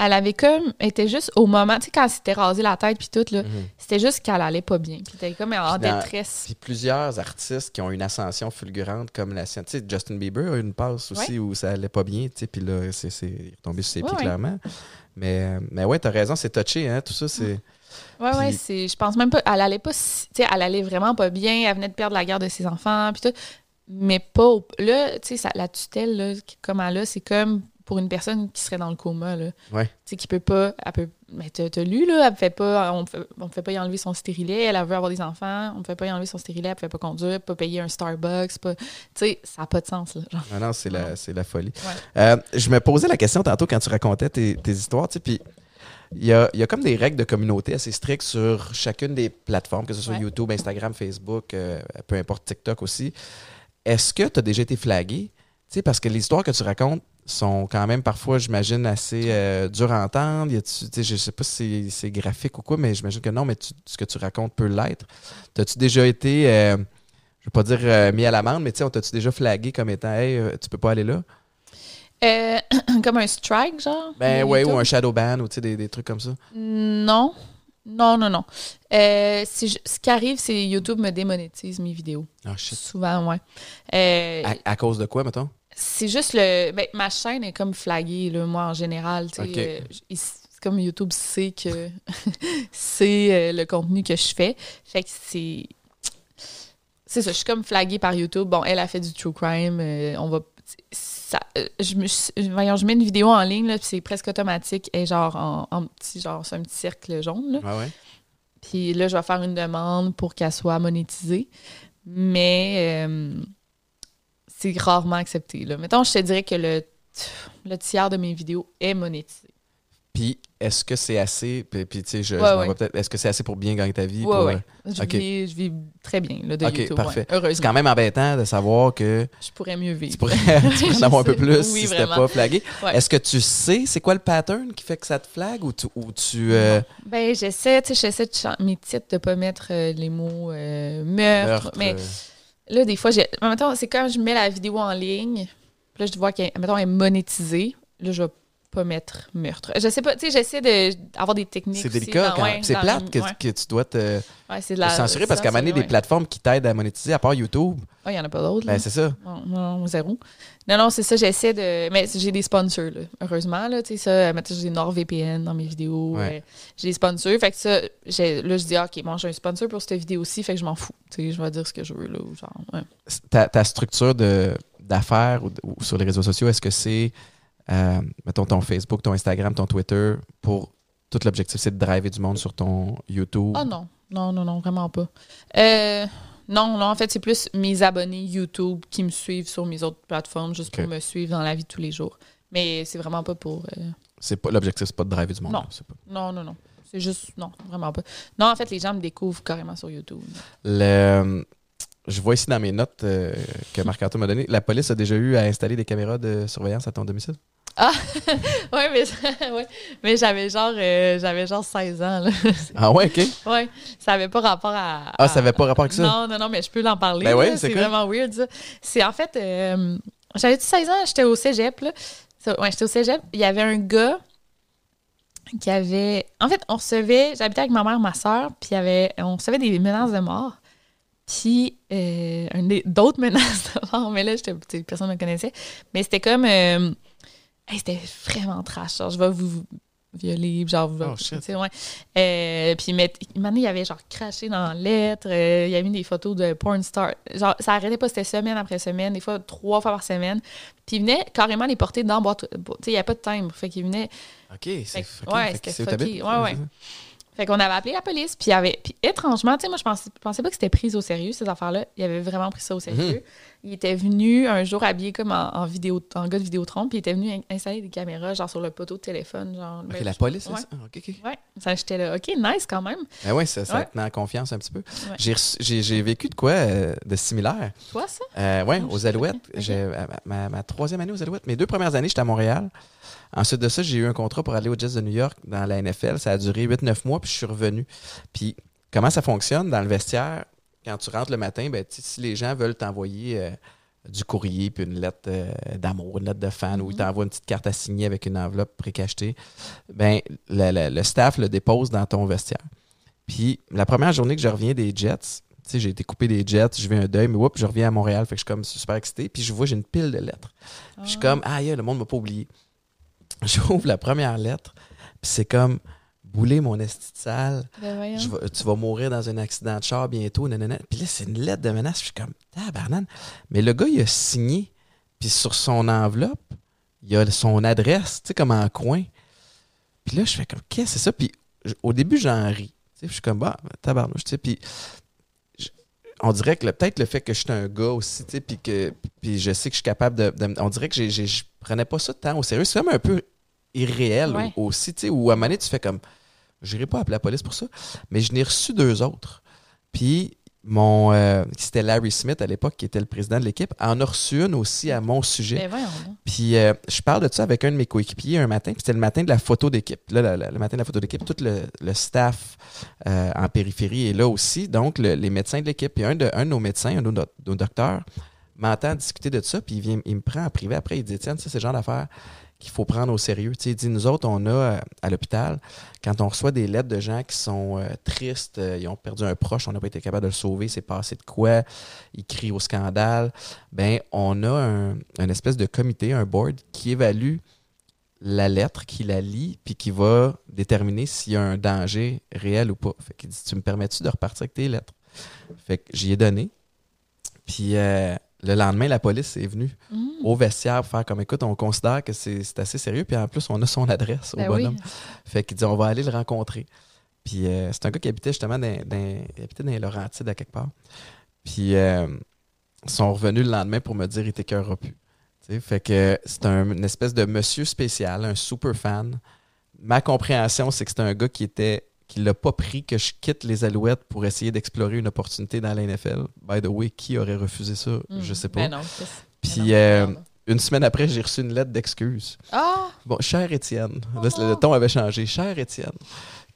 elle avait comme. Elle était juste au moment. Tu sais, quand elle s'était rasé la tête, puis tout, là, c'était juste qu'elle allait pas bien. Puis elle était comme en dans- détresse. Puis plusieurs artistes qui ont une ascension fulgurante comme la sienne. Tu sais, Justin Bieber a eu une passe aussi où ça allait pas bien, tu sais, puis là, c'est, est tombé sur ses Ouais, pieds, ouais. clairement. Mais, mais ouais, t'as raison, c'est touché, hein, tout ça, c'est... Ouais, ouais, c'est. Je pense même pas. Elle allait pas. Tu sais, elle allait vraiment pas bien. Elle venait de perdre la garde de ses enfants, puis tout. Mais pas. au- Là, tu sais, la tutelle, là, comme elle a, c'est comme pour une personne qui serait dans le coma, là. Ouais. Tu sais, qui peut pas. Elle peut. Mais t'as lu, là, elle fait pas. On fait, on fait pas y enlever son stérilet. Elle, elle veut avoir des enfants. On ne fait pas y enlever son stérilet. Elle peut pas conduire, pas payer un Starbucks. Pas... Tu sais, ça n'a pas de sens, là. Genre. Ah non, c'est la, c'est la folie. Ouais. Euh, je me posais la question tantôt quand tu racontais tes, tes histoires, tu sais, puis il y a, il y a comme des règles de communauté assez strictes sur chacune des plateformes, que ce soit Ouais. YouTube, Instagram, Facebook, euh, peu importe TikTok aussi. Est-ce que tu as déjà été flagué? Tu sais, parce que les histoires que tu racontes sont quand même parfois, j'imagine, assez euh, dures à entendre. Y a-tu- tu sais, je sais pas si c'est- graphique ou quoi, mais j'imagine que non, mais tu- ce que tu racontes peut l'être. T'as-tu déjà été, euh, je veux pas dire euh, mis à l'amende, mais on t'a-tu déjà flagué comme étant, hey, euh, tu peux pas aller là? [clears throat] Comme un strike, genre? Ben ouais, ou un shadow ban ou des, des trucs comme ça. Non. Non, non, non. Euh, ce qui arrive, c'est YouTube me démonétise mes vidéos. Ah shit. Souvent, ouais. Euh, À, à cause de quoi, mettons? C'est juste le. Ben, ma chaîne est comme flaguée, là, moi, en général. tu sais, Ok. euh, comme YouTube sait que [laughs] c'est euh, le contenu que je fais. Fait que c'est. C'est ça, je suis comme flaguée par YouTube. Bon, elle a fait du true crime. euh, on va. Ça, euh, je, me, je- voyons, je mets une vidéo en ligne, là, puis c'est presque automatique. Et genre, en, en petit, genre, c'est un petit cercle jaune, là. Ah ouais? Puis là, je vais faire une demande pour qu'elle soit monétisée. Mais euh, c'est rarement accepté. Là. Mettons, je te dirais que le, le tiers de mes vidéos est monétisé. Puis, est-ce que c'est assez, puis, puis, tu sais, je, Ouais, ouais. peut-être, est-ce que c'est assez pour bien gagner ta vie? Ouais, pour, ouais. euh, Je, vis, je vis très bien là, de Ok, YouTube. parfait. C'est quand même embêtant de savoir que Je pourrais mieux vivre. tu pourrais, [laughs] tu pourrais en avoir un peu [laughs] plus Oui, si c'était pas flagué. Est-ce que tu sais c'est quoi le pattern qui fait que ça te flague ou tu, ou tu euh, Ben, j'essaie, tu sais, j'essaie de mes titres de pas mettre euh, les mots euh, meurtre. meurtre, mais Là, des fois, j'ai. c'est quand je mets la vidéo en ligne, puis là, je vois qu'elle est monétisée. Là, je vais pas mettre meurtre. Je sais pas, tu sais, j'essaie de- d'avoir des techniques. C'est délicat quand ouais, C'est plate que, ouais. que tu dois te, Ouais, de censurer parce qu'à un moment donné, censurer, des plateformes qui t'aident à monétiser, à part YouTube, ouais. Il y en a pas d'autres. ben c'est ça. Non, non, zéro. Non, non, c'est ça, j'essaie de. Mais j'ai des sponsors, là, heureusement. Là, tu sais, ça, maintenant, j'ai NordVPN dans mes vidéos. Euh, j'ai des sponsors. Fait que ça, là, je dis, ah, OK, moi, j'ai un sponsor pour cette vidéo-ci, fait que je m'en fous. Tu sais, je vais dire ce que je veux, là. Genre. Ta, ta structure de- d'affaires ou, ou sur les réseaux sociaux, est-ce que c'est, euh, mettons, ton Facebook, ton Instagram, ton Twitter, pour tout l'objectif, c'est de driver du monde sur ton YouTube? Ah, non. Non, non, non, vraiment pas. Euh, non, non, en fait, c'est plus mes abonnés YouTube qui me suivent sur mes autres plateformes, juste pour me suivre dans la vie de tous les jours. Mais c'est vraiment pas pour. euh, C'est pas l'objectif, c'est pas de driver du monde. Non. là, pas- Non, non, non. C'est juste. Non, vraiment pas. Non, en fait, les gens me découvrent carrément sur YouTube. Le, je vois ici dans mes notes euh, que Marc-Antoine m'a donné. La police a déjà eu à installer des caméras de surveillance à ton domicile? [laughs] Ouais, mais, [laughs] ouais, mais j'avais genre, euh, j'avais genre 16 ans. Là. Ah ouais, OK. ouais, ça avait pas rapport à. Ah, ça avait pas rapport avec ça? Non, non, non, mais je peux l'en parler. Ben ouais, c'est vraiment weird, ça. C'est en fait, euh, j'avais 16 ans, j'étais au cégep, là. Ouais, j'étais au cégep. Il y avait un gars qui avait. En fait, on recevait. J'habitais avec ma mère, ma soeur, puis il y avait, on recevait des menaces de mort. Puis, euh, d'autres [laughs] menaces de mort, mais là, personne ne me connaissait. Mais c'était comme. euh, hey, c'était vraiment trash. Genre, je vais vous violer, genre, vous- Oh, shit. tu sais, ouais. Euh, puis, mais, année, il avait genre craché dans la lettre. euh, il a mis des photos de porn star. Genre, ça arrêtait pas, c'était semaine après semaine, des fois trois fois par semaine. Puis, il venait carrément les porter dans boîte. Tu sais, il n'y a pas de timbre. Fait qu'il venait. OK, c'est ok, ouais, c'était fucké. Ouais, ouais. Fait qu'on avait appelé la police, puis il y avait. Puis étrangement, tu sais, moi, je pensais, pensais pas que c'était pris au sérieux, ces affaires-là. Il avait vraiment pris ça au sérieux. Il était venu un jour habillé comme en, en vidéo, en gars de Vidéotron, puis il était venu in- installer des caméras, genre sur le poteau de téléphone. Genre, Ben, la je- police, ouais. ça? OK, OK. Ouais, ça, j'étais là. OK, nice quand même. Ben ouais, ça, ça Ouais. te met en confiance un petit peu. Ouais. J'ai vécu de quoi euh, de similaire? Toi, ça? Euh, ouais, Oh, aux Alouettes. ma, ma- ma troisième année aux Alouettes. Mes deux premières années, j'étais à Montréal. Ensuite de ça, j'ai eu un contrat pour aller aux Jets de New York dans la NFL. Ça a duré 8-9 mois, puis je suis revenu. Puis comment ça fonctionne dans le vestiaire? Quand tu rentres le matin, ben, si les gens veulent t'envoyer euh, du courrier, puis une lettre euh, d'amour, une lettre de fan, ou ils Mhm. t'envoient une petite carte à signer avec une enveloppe précachetée, ben, le, le- le staff le dépose dans ton vestiaire. Puis la première journée que je reviens des Jets, j'ai été coupé des Jets, je vais un deuil, mais whoop, je reviens à Montréal, fait que je suis comme super excité. Puis je vois, j'ai une pile de lettres. Je suis comme, ah, yeah, le monde m'a pas oublié. [laughs] J'ouvre la première lettre, puis c'est comme, bouler mon esti de Ben voyons. je vais- tu vas mourir dans un accident de char bientôt, nanana. Puis là, c'est une lettre de menace, je suis comme, tabarnane. Mais le gars, il a signé, puis sur son enveloppe, il a son adresse, tu sais, comme en coin. Puis là, je fais comme, qu'est-ce que c'est ça? Puis au début, j'en ris. Tu sais, je suis comme, bah, tabarnouche, tu sais. Puis on dirait que le- peut-être le fait que je suis un gars aussi, tu sais, puis que puis je sais que je suis capable de. de- on dirait que j'ai- j'ai- je prenais pas ça tant au sérieux. C'est comme un peu irréel Ouais. aussi, tu sais, où à un moment donné, tu fais comme, j'irai pas appeler la police pour ça. Mais je n'ai reçu deux autres. Puis mon. euh, c'était Larry Smith à l'époque, qui était le président de l'équipe, en a reçu une aussi à mon sujet. Ben. Puis euh, je parle de ça avec un de mes coéquipiers un matin, puis c'était le matin de la photo d'équipe. Là, le, matin de la photo d'équipe, tout le, le staff euh, en périphérie est là aussi, donc le- les médecins de l'équipe. Puis un de, un de nos médecins, un de nos, nos docteurs, m'entend discuter de ça, puis il, vient, il me prend en privé après, il dit Tiens, ça, c'est le genre d'affaires qu'il faut prendre au sérieux. Tu sais, Nous autres, on a euh, à l'hôpital, quand on reçoit des lettres de gens qui sont euh, tristes, euh, ils ont perdu un proche, on n'a pas été capable de le sauver, c'est passé de quoi, ils crient au scandale, ben on a un, un espèce de comité, un board qui évalue la lettre, qui la lit, puis qui va déterminer s'il y a un danger réel ou pas. Fait qu'il dit Tu me permets-tu de repartir avec tes lettres? Fait que j'y ai donné. Puis euh, le lendemain, la police est venue Mm. au vestiaire pour faire comme écoute, on considère que c'est assez sérieux, puis en plus, on a son adresse au Ben oui. bonhomme. Fait qu'il dit on va aller le rencontrer. Puis euh, c'est un gars qui habitait justement dans, dans- il habitait dans les Laurentides à quelque part. Puis euh, ils sont revenus le lendemain pour me dire il t'écœurera plus. Tu sais, fait que c'est un- une espèce de monsieur spécial, un super fan. Ma compréhension, c'est que c'est un gars qui était qui l'a pas pris que je quitte les Alouettes pour essayer d'explorer une opportunité dans la NFL. By the way, qui aurait refusé ça? Mm. Je sais pas. Ben non. Puis ben euh, non, non. une semaine après, j'ai reçu une lettre d'excuse. Ah! Bon, cher Étienne, là, Oh. le ton avait changé. Cher Étienne,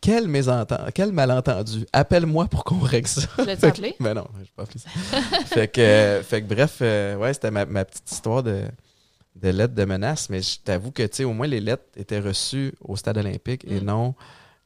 quel mésentendu, quel malentendu. Appelle-moi pour qu'on règle ça. Tu [laughs] que- appelé? Ben non, je pas appelé ça. fait, que, euh, fait que bref, euh, ouais, c'était ma, ma petite histoire de, de lettres de menace, mais je t'avoue que, tu sais, au moins les lettres étaient reçues au stade olympique et Mm. non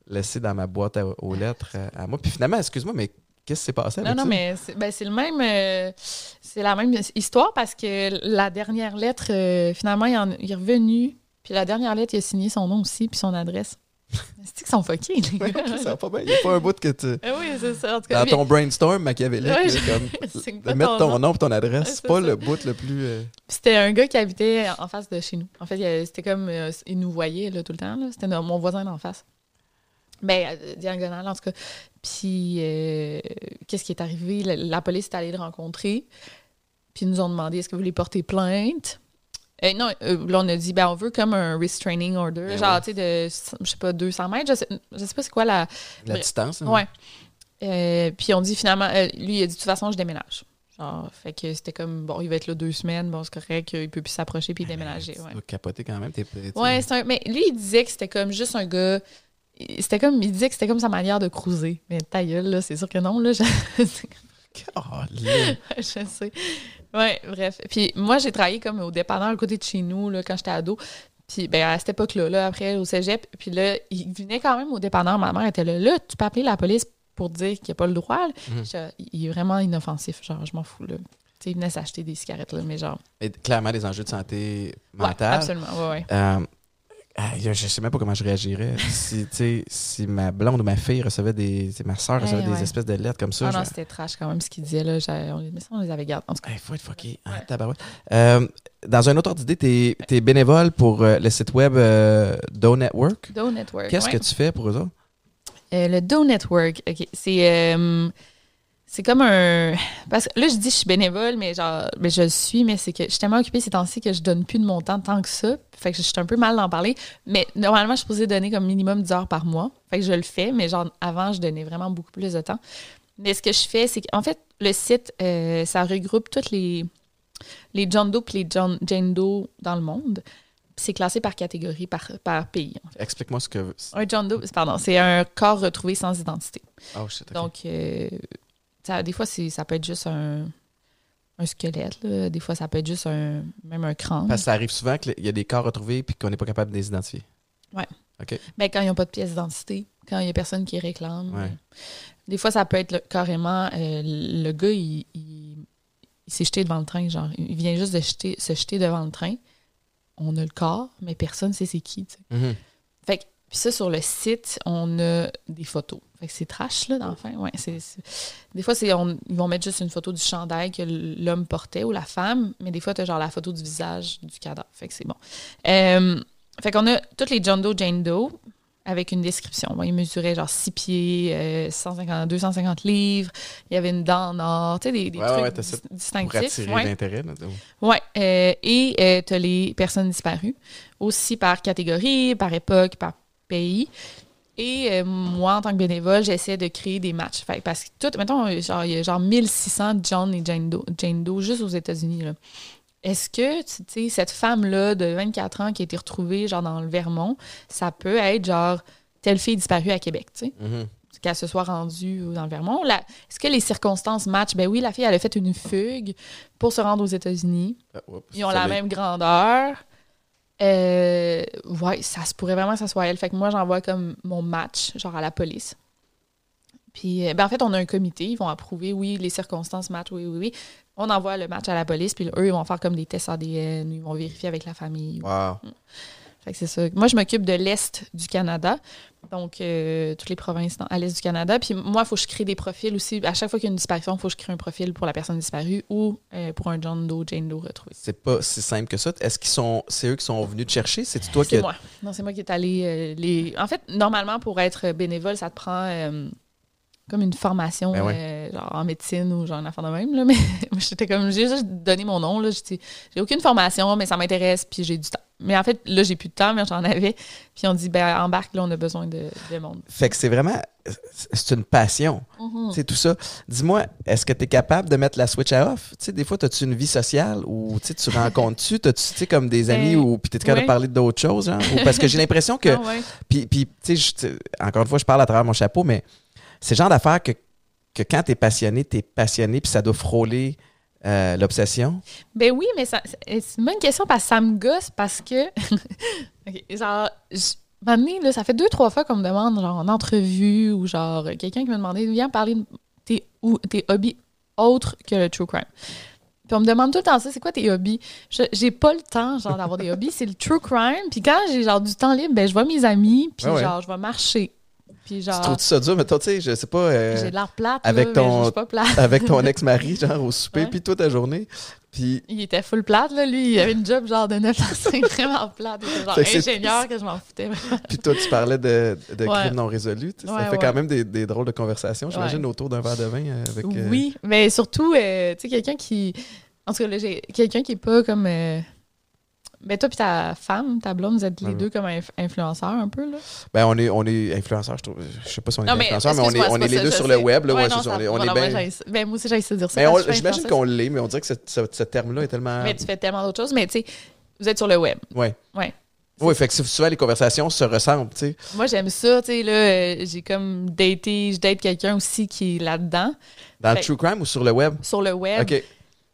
laissées dans ma boîte à- aux lettres euh, à, moi. Puis finalement, excuse-moi, mais qu'est-ce qui s'est passé Non, avec non, ça? mais c'est ben, c'est le même. euh, c'est la même histoire parce que la dernière lettre, euh, finalement, il, en- il est revenu. Puis la dernière lettre, il a signé son nom aussi, puis son adresse. [laughs] C'est qu'ils sont fuckés, les gars? ok, ça va pas bien. Il n'y a pas un bout que tu. Ah oui, c'est ça. En tout cas, Dans ton brainstorm machiavélique, Ouais, là, je- comme, [laughs] c'est de pas mettre ton nom. nom et ton Ouais, adresse, c'est c'est pas ça. le bout le plus. euh, C'était un gars qui habitait en face de chez nous. En fait, il y a- c'était comme. euh, il nous voyait là, tout le temps. là. C'était no- mon voisin d'en face. Ben, euh, diagonale, en tout cas. Puis, euh, qu'est-ce qui est arrivé? La, la police est allée le rencontrer. Puis, ils nous ont demandé est-ce que vous voulez porter plainte? Euh, non, euh, là, on a dit ben, on veut comme un restraining order. Ben genre, ouais. tu sais, de, je sais pas, 200 mètres. Je sais, je sais pas c'est quoi la. la distance. hein? Ouais. Euh, puis on dit finalement, lui, il a dit de toute façon, je déménage. Genre, fait que c'était comme, bon, il va être là deux semaines, bon, c'est correct, il peut plus s'approcher puis déménager. Tu Ouais, dois capoter quand même. T'es, ouais c'est un. Mais lui, il disait que c'était comme juste un gars. C'était comme, il disait que c'était comme sa manière de cruiser. Mais ta gueule, là, c'est sûr que non, là. Je, [laughs] je sais. Ouais, bref. Puis moi, j'ai travaillé comme au dépanneur à côté de chez nous, là, quand j'étais ado. Puis ben, à cette époque-là, là, après, au cégep, puis là, il venait quand même au dépanneur. Ma mère était là. Là, tu peux appeler la police pour dire qu'il n'y a pas le droit. Mhm. Il est vraiment inoffensif. Genre, je m'en fous, là. Tu sais, il venait s'acheter des cigarettes, là, mais genre. Et clairement, des enjeux de santé Ouais, mentale. absolument. Ouais, ouais. Euh, je sais même pas comment je réagirais si, tu si ma blonde ou ma fille recevait des. tu Ma soeur recevait Ouais, des espèces de lettres comme ça. Ah non, c'était trash quand même ce qu'il disait, là. On, mais ça, on les avait gardés. Il faut être fucké. hein, Ouais. Euh, dans un autre ordre d'idée, t'es es bénévole pour euh, le site web euh, Do Network. Doe Network. Qu'est-ce ouais. que tu fais pour eux autres? Euh, le Doe Network, OK. C'est, c'est comme un. Parce que là, je dis que je suis bénévole, mais genre, mais je le suis, mais c'est que je suis tellement occupée ces temps-ci que je donne plus de mon temps tant que ça. Fait que je suis un peu mal d'en parler. Mais normalement, je suis supposée donner comme minimum 10 heures par mois. Fait que je le fais, mais genre, avant, je donnais vraiment beaucoup plus de temps. Mais ce que je fais, c'est qu'en fait, le site, euh, ça regroupe toutes les, les John Doe et les John, Jane Doe dans le monde. C'est classé par catégorie, par, par pays. Explique-moi ce que. Un John Doe, pardon, c'est un corps retrouvé sans identité. Oh shit. ok. Donc, euh, ça, des fois, ça peut être juste un, un squelette. là. Des fois, ça peut être juste un, même un crâne. Parce que ça arrive souvent qu'il y a des corps retrouvés puis qu'on n'est pas capable de les identifier. Ben, quand ils n'ont pas de pièce d'identité, quand il n'y a personne qui réclame. Ouais. Des fois, ça peut être le- carrément euh, le gars, il, il- il s'est jeté devant le train. Genre, il vient juste de jeter- se jeter devant le train. On a le corps, mais personne ne sait c'est qui. Mhm. Fait que, puis ça, sur le site, on a des photos. Fait que c'est trash, là, dans le. Ouais, c'est, c'est- Des fois, c'est, on- ils vont mettre juste une photo du chandail que l'homme portait ou la femme, mais des fois, tu as genre la photo du visage du cadavre. Fait que c'est bon. Euh, fait qu'on a toutes les John Doe, Jane Doe avec une description. Bon, il mesurait genre 6 pieds, euh, 150, 250 livres. Il y avait une dent en or, tu sais, des, des Ouais, trucs ouais, dis- Pour distinctifs. attirer Ouais. l'intérêt. Oui, et tu as les personnes disparues, aussi par catégorie, par époque, par pays. Et euh, moi, en tant que bénévole, j'essaie de créer des matchs. Fait, parce que tout, mettons, euh, genre, il y a genre 1600 John et Jane Doe, Jane Doe juste aux États-Unis. Est-ce que, tu sais, cette femme-là de 24 ans qui a été retrouvée, genre, dans le Vermont, ça peut être, genre, telle fille disparue à Québec, tu sais? Mhm. qu'elle se soit rendue dans le Vermont. Est-ce que les circonstances matchent? Ben oui, la fille, elle a fait une fugue pour se rendre aux États-Unis. Ah, oups, Ils ont la même grandeur. Euh, ouais, ça se pourrait vraiment que ça soit elle. Fait que moi, j'envoie comme mon match, genre à la police. Puis, euh, ben en fait, on a un comité. Ils vont approuver, oui, les circonstances matchent, oui, oui, oui. On envoie le match à la police, puis eux, ils vont faire comme des tests ADN, ils vont vérifier avec la famille. Wow. Fait que c'est ça. Moi, je m'occupe de l'Est du Canada, donc euh, toutes les provinces à l'Est du Canada. Puis moi, il faut que je crée des profils aussi. À chaque fois qu'il y a une disparition, il faut que je crée un profil pour la personne disparue ou euh, pour un John Doe, Jane Doe retrouvé. C'est pas si simple que ça. Est-ce qu'ils sont. C'est eux qui sont venus te chercher? C'est toi qui. C'est moi. Non, c'est moi qui est allé euh, les. En fait, normalement, pour être bénévole, ça te prend comme une formation, Ben ouais. euh, genre en médecine ou genre en affaire de même. Là. [laughs] Mais j'étais comme, j'ai juste donné mon nom. Là. J'ai aucune formation, mais ça m'intéresse, puis j'ai du temps. Mais en fait, là, j'ai plus de temps, mais j'en avais. Puis on dit, ben, embarque, là, on a besoin de, de monde. Fait que c'est vraiment. C'est une passion. Mhm. C'est tout ça. Dis-moi, est-ce que tu es capable de mettre la switch à off? Tu sais, des fois, as-tu une vie sociale ou tu rencontres-tu? [laughs] T'as-tu, tu sais, comme des amis Ben, ou puis t'es capable de parler d'autres choses? Ou parce que j'ai l'impression que. [laughs] Ah ouais. Puis, tu sais, encore une fois, je parle à travers mon chapeau, mais c'est le genre d'affaires que, que quand tu es passionné, tu es passionné, puis ça doit frôler Euh, L'obsession? Ben oui, mais c'est une bonne question parce que ça me gosse parce que. [laughs] Ok, genre, je- donné, là, ça fait deux, trois fois qu'on me demande, genre, en entrevue ou genre, quelqu'un qui m'a demandé, viens parler de tes, ou, tes hobbies autres que le true crime. Puis on me demande tout le temps ça, c'est quoi tes hobbies? J'ai pas le temps, genre, d'avoir des hobbies, c'est le true crime. Puis quand j'ai, genre, du temps libre, ben, je vois mes amis, puis Ah ouais. genre, je vais marcher. Puis Tu genre, trouves ça dur? Mais toi, tu sais, je sais pas, euh, j'ai de l'air plate, avec là, ton- mais je suis pas plate. avec ton [laughs] ex-mari, genre au souper, puis toute ta journée. Puis, Il était full plate, là, lui. Il avait une job genre de 9 à 5, [laughs] vraiment plate. Il était genre que ingénieur que je m'en foutais. puis toi, tu parlais de, de Ouais. crimes non résolus. tu ça fait ouais. quand même des, des drôles de conversations, j'imagine, autour d'un verre de vin euh, avec. euh, Oui, mais surtout, euh, tu sais, quelqu'un qui. En tout cas, là, j'ai quelqu'un qui est pas comme. Euh, Ben, toi puis ta femme, ta blonde, vous êtes les deux comme inf- influenceurs un peu, là? Ben, on est, on est influenceurs, je trouve. Je sais pas si on est Non, mais influenceurs, mais on est, on les ça, deux sur sais. le web, là. Ouais, Ouais, non, c'est ça, ça- on est, on voilà, est moi, bien. Ben, aussi, j'ai ça dire ça. Mais j'imagine qu'on l'est, mais on dirait que ce, terme-là est tellement. Mais tu fais tellement d'autres choses, mais tu sais, vous êtes sur le web. Ouais. Ouais. Oui, fait que souvent les conversations se ressemblent, tu sais. Moi, j'aime ça, tu sais, là, euh, j'ai comme daté, je date quelqu'un aussi qui est là-dedans, Dans le true crime ou sur le web? sur le web. OK.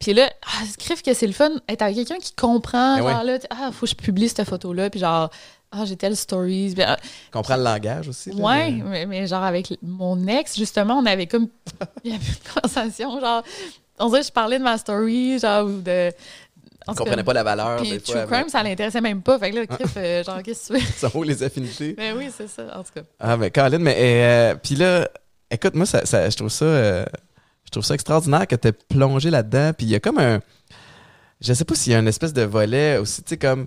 Puis là, ah, je crève que c'est le fun être avec quelqu'un qui comprend, Ben ouais. genre là, tu- ah, faut que je publie cette photo-là, puis genre, ah, j'ai telle stories. Puis, ah, Comprend le langage aussi. là, ouais, mais- mais, mais genre avec mon ex, justement, on avait comme, il y avait une conversation, genre, on dirait que je parlais de ma story, genre, ou de... On comprenait pas la valeur. Puis des True fois, Crime, ça l'intéressait même pas. Fait que là, crif, euh, genre, qu'est-ce que tu fais? [laughs] Ça vaut les affinités. Ben oui, c'est ça, en tout cas. Ah, mais Colin, mais euh, puis là, écoute, moi, ça, ça- je trouve ça, euh, je trouve ça extraordinaire que tu aies plongé là-dedans. Puis il y a comme un, je sais pas s'il y a une espèce de volet aussi, tu sais, comme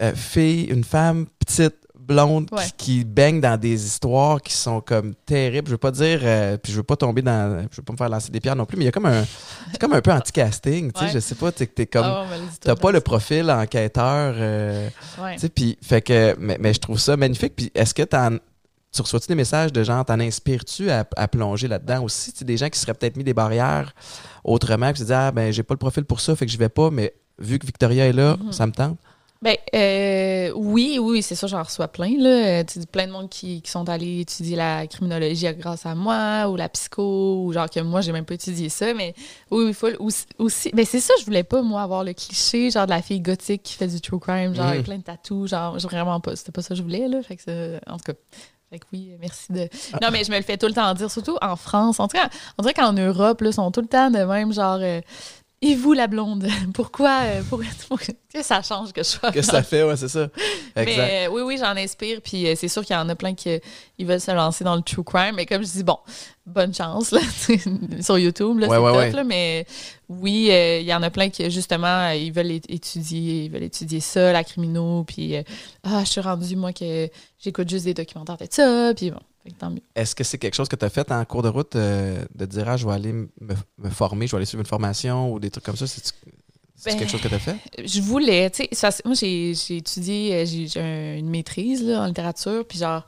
euh, fille, une femme petite, blonde, Ouais. qui, qui baigne dans des histoires qui sont comme terribles. Je veux pas dire, euh, puis je veux pas tomber dans, je veux pas me faire lancer des pierres non plus, mais il y a comme un, c'est comme un peu anti-casting, tu sais, Ouais. je sais pas, tu sais, que t'es comme, Ah ouais, t'as pas le profil enquêteur. euh, tu sais, puis, fait que, mais, mais je trouve ça magnifique. Puis, est-ce que t'en, tu reçois-tu des messages de gens, t'en inspires-tu à, à plonger là-dedans aussi? Tu des gens qui seraient peut-être mis des barrières autrement, qui se disent, ah, ben, j'ai pas le profil pour ça, fait que je vais pas, mais vu que Victoria est là, Mhm. ça me tente. Ben, euh, oui, oui, c'est ça, j'en reçois plein, là. Tu sais, plein de monde qui, qui sont allés étudier la criminologie grâce à moi, ou la psycho, ou genre que moi, j'ai même pas étudié ça, mais oui, full. Aussi, aussi ben, c'est ça, je voulais pas, moi, avoir le cliché, genre de la fille gothique qui fait du true crime, genre avec plein de tatous, genre, vraiment pas. C'était pas ça que je voulais, là. Fait que en tout cas. Fait que oui, merci de. Non, mais je me le fais tout le temps dire, surtout en France. En tout cas, on dirait qu'en Europe, là, sont tout le temps de même, genre. euh, et vous, la blonde, [laughs] pourquoi, euh, pour, [laughs] pour que ça change que je sois Que ça fait, ouais, c'est ça. Exact. mais euh, oui, oui, j'en inspire. Puis euh, c'est sûr qu'il y en a plein qui ils veulent se lancer dans le true crime. Mais comme je dis, bon, bonne chance là, [laughs] sur YouTube. Là, Ouais, c'est ouais, top, ouais. là, mais oui, euh, il y en a plein qui, justement, ils veulent étudier, ils veulent étudier ça, la crimino. Puis, ah, je suis rendue, moi, que j'écoute juste des documentaires de ça. Puis bon, fait que tant mieux. Est-ce que c'est quelque chose que tu as fait en cours de route euh, de dire, ah, je vais aller me, me former, je vais aller suivre une formation ou des trucs comme ça? C'est Ben, quelque chose que tu as fait? Je voulais, tu sais, moi, j'ai j'ai étudié, euh, j'ai j'ai un- une maîtrise là, en littérature. Puis genre,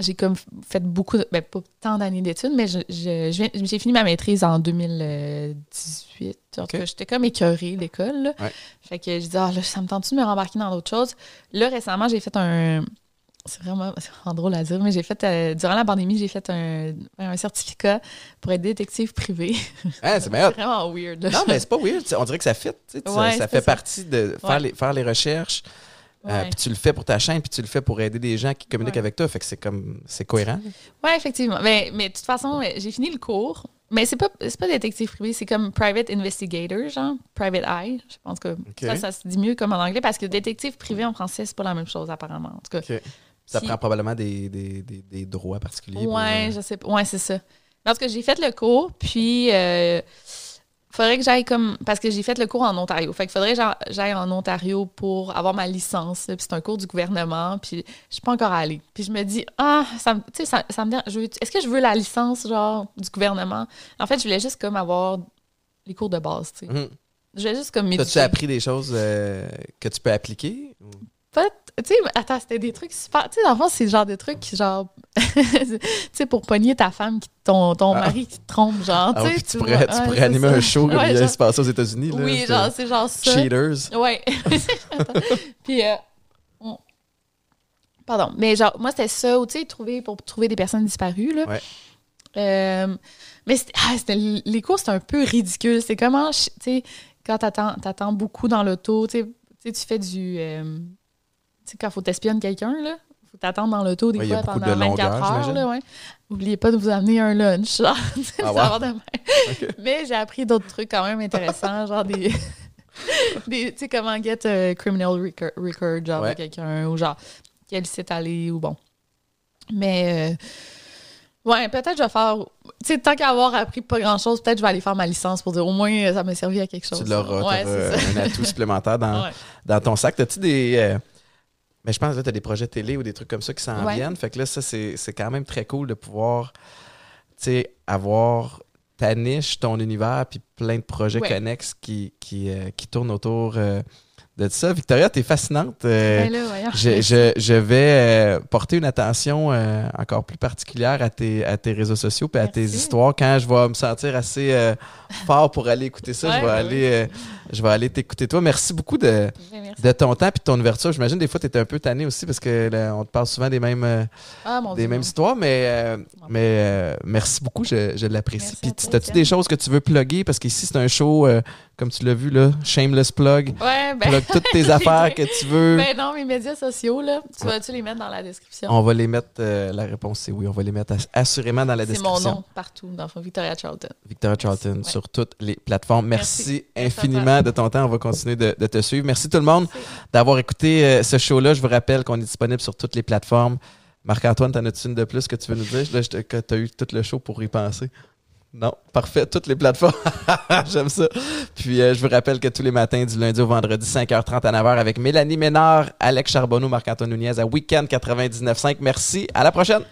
j'ai comme fait beaucoup, de, ben, pas tant d'années d'études, mais je- je- je j'ai fini ma maîtrise en 2018. En tout Ok. cas, j'étais comme écœurée d'école. Ouais. Fait que je disais, ah, là, ça me tente de me rembarquer dans d'autres choses? Là, récemment, j'ai fait un. C'est vraiment, [laughs] drôle à dire, mais j'ai fait, euh, durant la pandémie, j'ai fait un, un certificat pour être détective privé. [laughs] Ah, c'est vraiment weird. là. Non, mais c'est pas weird. On dirait que ça fit. ça- fait ça. partie de faire, Ouais. les, faire les recherches. euh, puis tu le fais pour ta chaîne, puis tu le fais pour aider des gens qui communiquent avec toi. Fait que c'est comme c'est cohérent. Oui, effectivement. Mais, mais de toute façon, j'ai fini le cours. Mais c'est pas, pas détective privé, c'est comme private investigator, genre private eye. Je pense que ça, ça se dit mieux comme en anglais parce que détective privé en français, c'est pas la même chose apparemment. En tout cas. Ça prend probablement des, des, des, des droits particuliers. ouais, euh, je sais pas. Ouais, c'est ça. Parce que j'ai fait le cours, puis euh, faudrait que j'aille comme. Parce que j'ai fait le cours en Ontario. Fait qu'il faudrait que j'aille en Ontario pour avoir ma licence. là. Puis c'est un cours du gouvernement, puis je suis pas encore allée. Puis je me dis, ah, ça, sais, ça, ça me veux- Est-ce que je veux la licence, genre, du gouvernement? En fait, je voulais juste comme avoir les cours de base, tu sais. Mhm. Je voulais juste comme T'as-tu appris des choses euh, que tu peux appliquer? ou- Pas- Tu sais, attends, c'était des trucs super. Tu sais, dans le fond, c'est le genre de trucs qui, genre. [laughs] tu sais, pour pogner ta femme, qui, ton, ton Ah. mari qui te trompe, genre. Ah tu sais, tu vois. pourrais, tu Ouais, pourrais c'est animer ça. un show comme Ouais, il genre- se passe aux États-Unis. là, Oui, genre, c'est genre ça. Cheaters. Ouais. [laughs] [laughs] Puis, euh, on- pardon. Mais genre, moi, c'était ça, tu sais, trouver, pour trouver des personnes disparues, là. Ouais. Euh, mais c'était- ah, c'était- les cours, c'est un peu ridicule. C'est comment, tu sais, quand t'attends, t'attends beaucoup dans l'auto, tu sais, tu fais du. euh, sais, quand faut t'espionner quelqu'un, là, faut t'attendre dans l'auto des Ouais, il fois pendant de 24 longueur, heures. Là, ouais. Oubliez pas de vous amener un lunch. Genre, [laughs] Ah ouais? Mais j'ai appris d'autres trucs quand même intéressants, genre des. [laughs] des tu sais, comment get a criminal record, record genre, de quelqu'un, ou genre, quel site aller, ou bon. Mais. euh, ouais, peut-être je vais faire. Tu sais, tant qu'à avoir appris pas grand-chose, peut-être je vais aller faire ma licence pour dire au moins euh, ça m'a servi à quelque chose. Tu l'auras, Ouais, un atout supplémentaire dans ton sac. As-tu des. euh, mais je pense que tu as des projets télé ou des trucs comme ça qui s'en Ouais. viennent. Fait que là, ça, c'est quand même très cool de pouvoir avoir ta niche, ton univers, puis plein de projets Ouais. connexes qui, qui, euh, qui tournent autour euh, de ça. Victoria, tu es fascinante. Euh, Ben là, je, je, je vais porter une attention encore plus particulière à tes, à tes réseaux sociaux et à tes histoires. Quand je vais me sentir assez fort pour aller écouter ça, je vais ben aller, je vais aller t'écouter toi. Merci beaucoup de, merci. de ton temps et de ton ouverture. J'imagine des fois tu étais un peu tanné aussi parce que là, on te parle souvent des mêmes, euh, Ah, des Dieu. mêmes histoires, mais, euh, mais euh, merci beaucoup, je, je l'apprécie. Puis as-tu des choses que tu veux plugger? Parce qu'ici c'est un show, euh, comme tu l'as vu là, shameless plug. Ouais, ben. Plug toutes tes [laughs] affaires que tu veux. Ben non, mes médias sociaux, là, tu vas-tu les mettre dans la description? On va les mettre, la réponse c'est oui, on va les mettre ass- assurément dans la C'est mon description. nom partout, dans Victoria Charlton. Victoria Charlton sur toutes les plateformes. Merci, Merci. infiniment de ton temps. On va continuer de, te suivre. Merci tout le monde d'avoir écouté euh, ce show-là. Je vous rappelle qu'on est disponible sur toutes les plateformes. Marc-Antoine, t'en as-tu une de plus que tu veux nous dire? Là, je te- que tu as eu tout le show pour y penser. Non, parfait, toutes les plateformes. [laughs] J'aime ça. Puis euh, je vous rappelle que tous les matins, du lundi au vendredi, 5h30 à 9h, avec Mélanie Ménard, Alex Charbonneau, Marc-Antoine Nunez à Weekend 99.5. Merci, à la prochaine!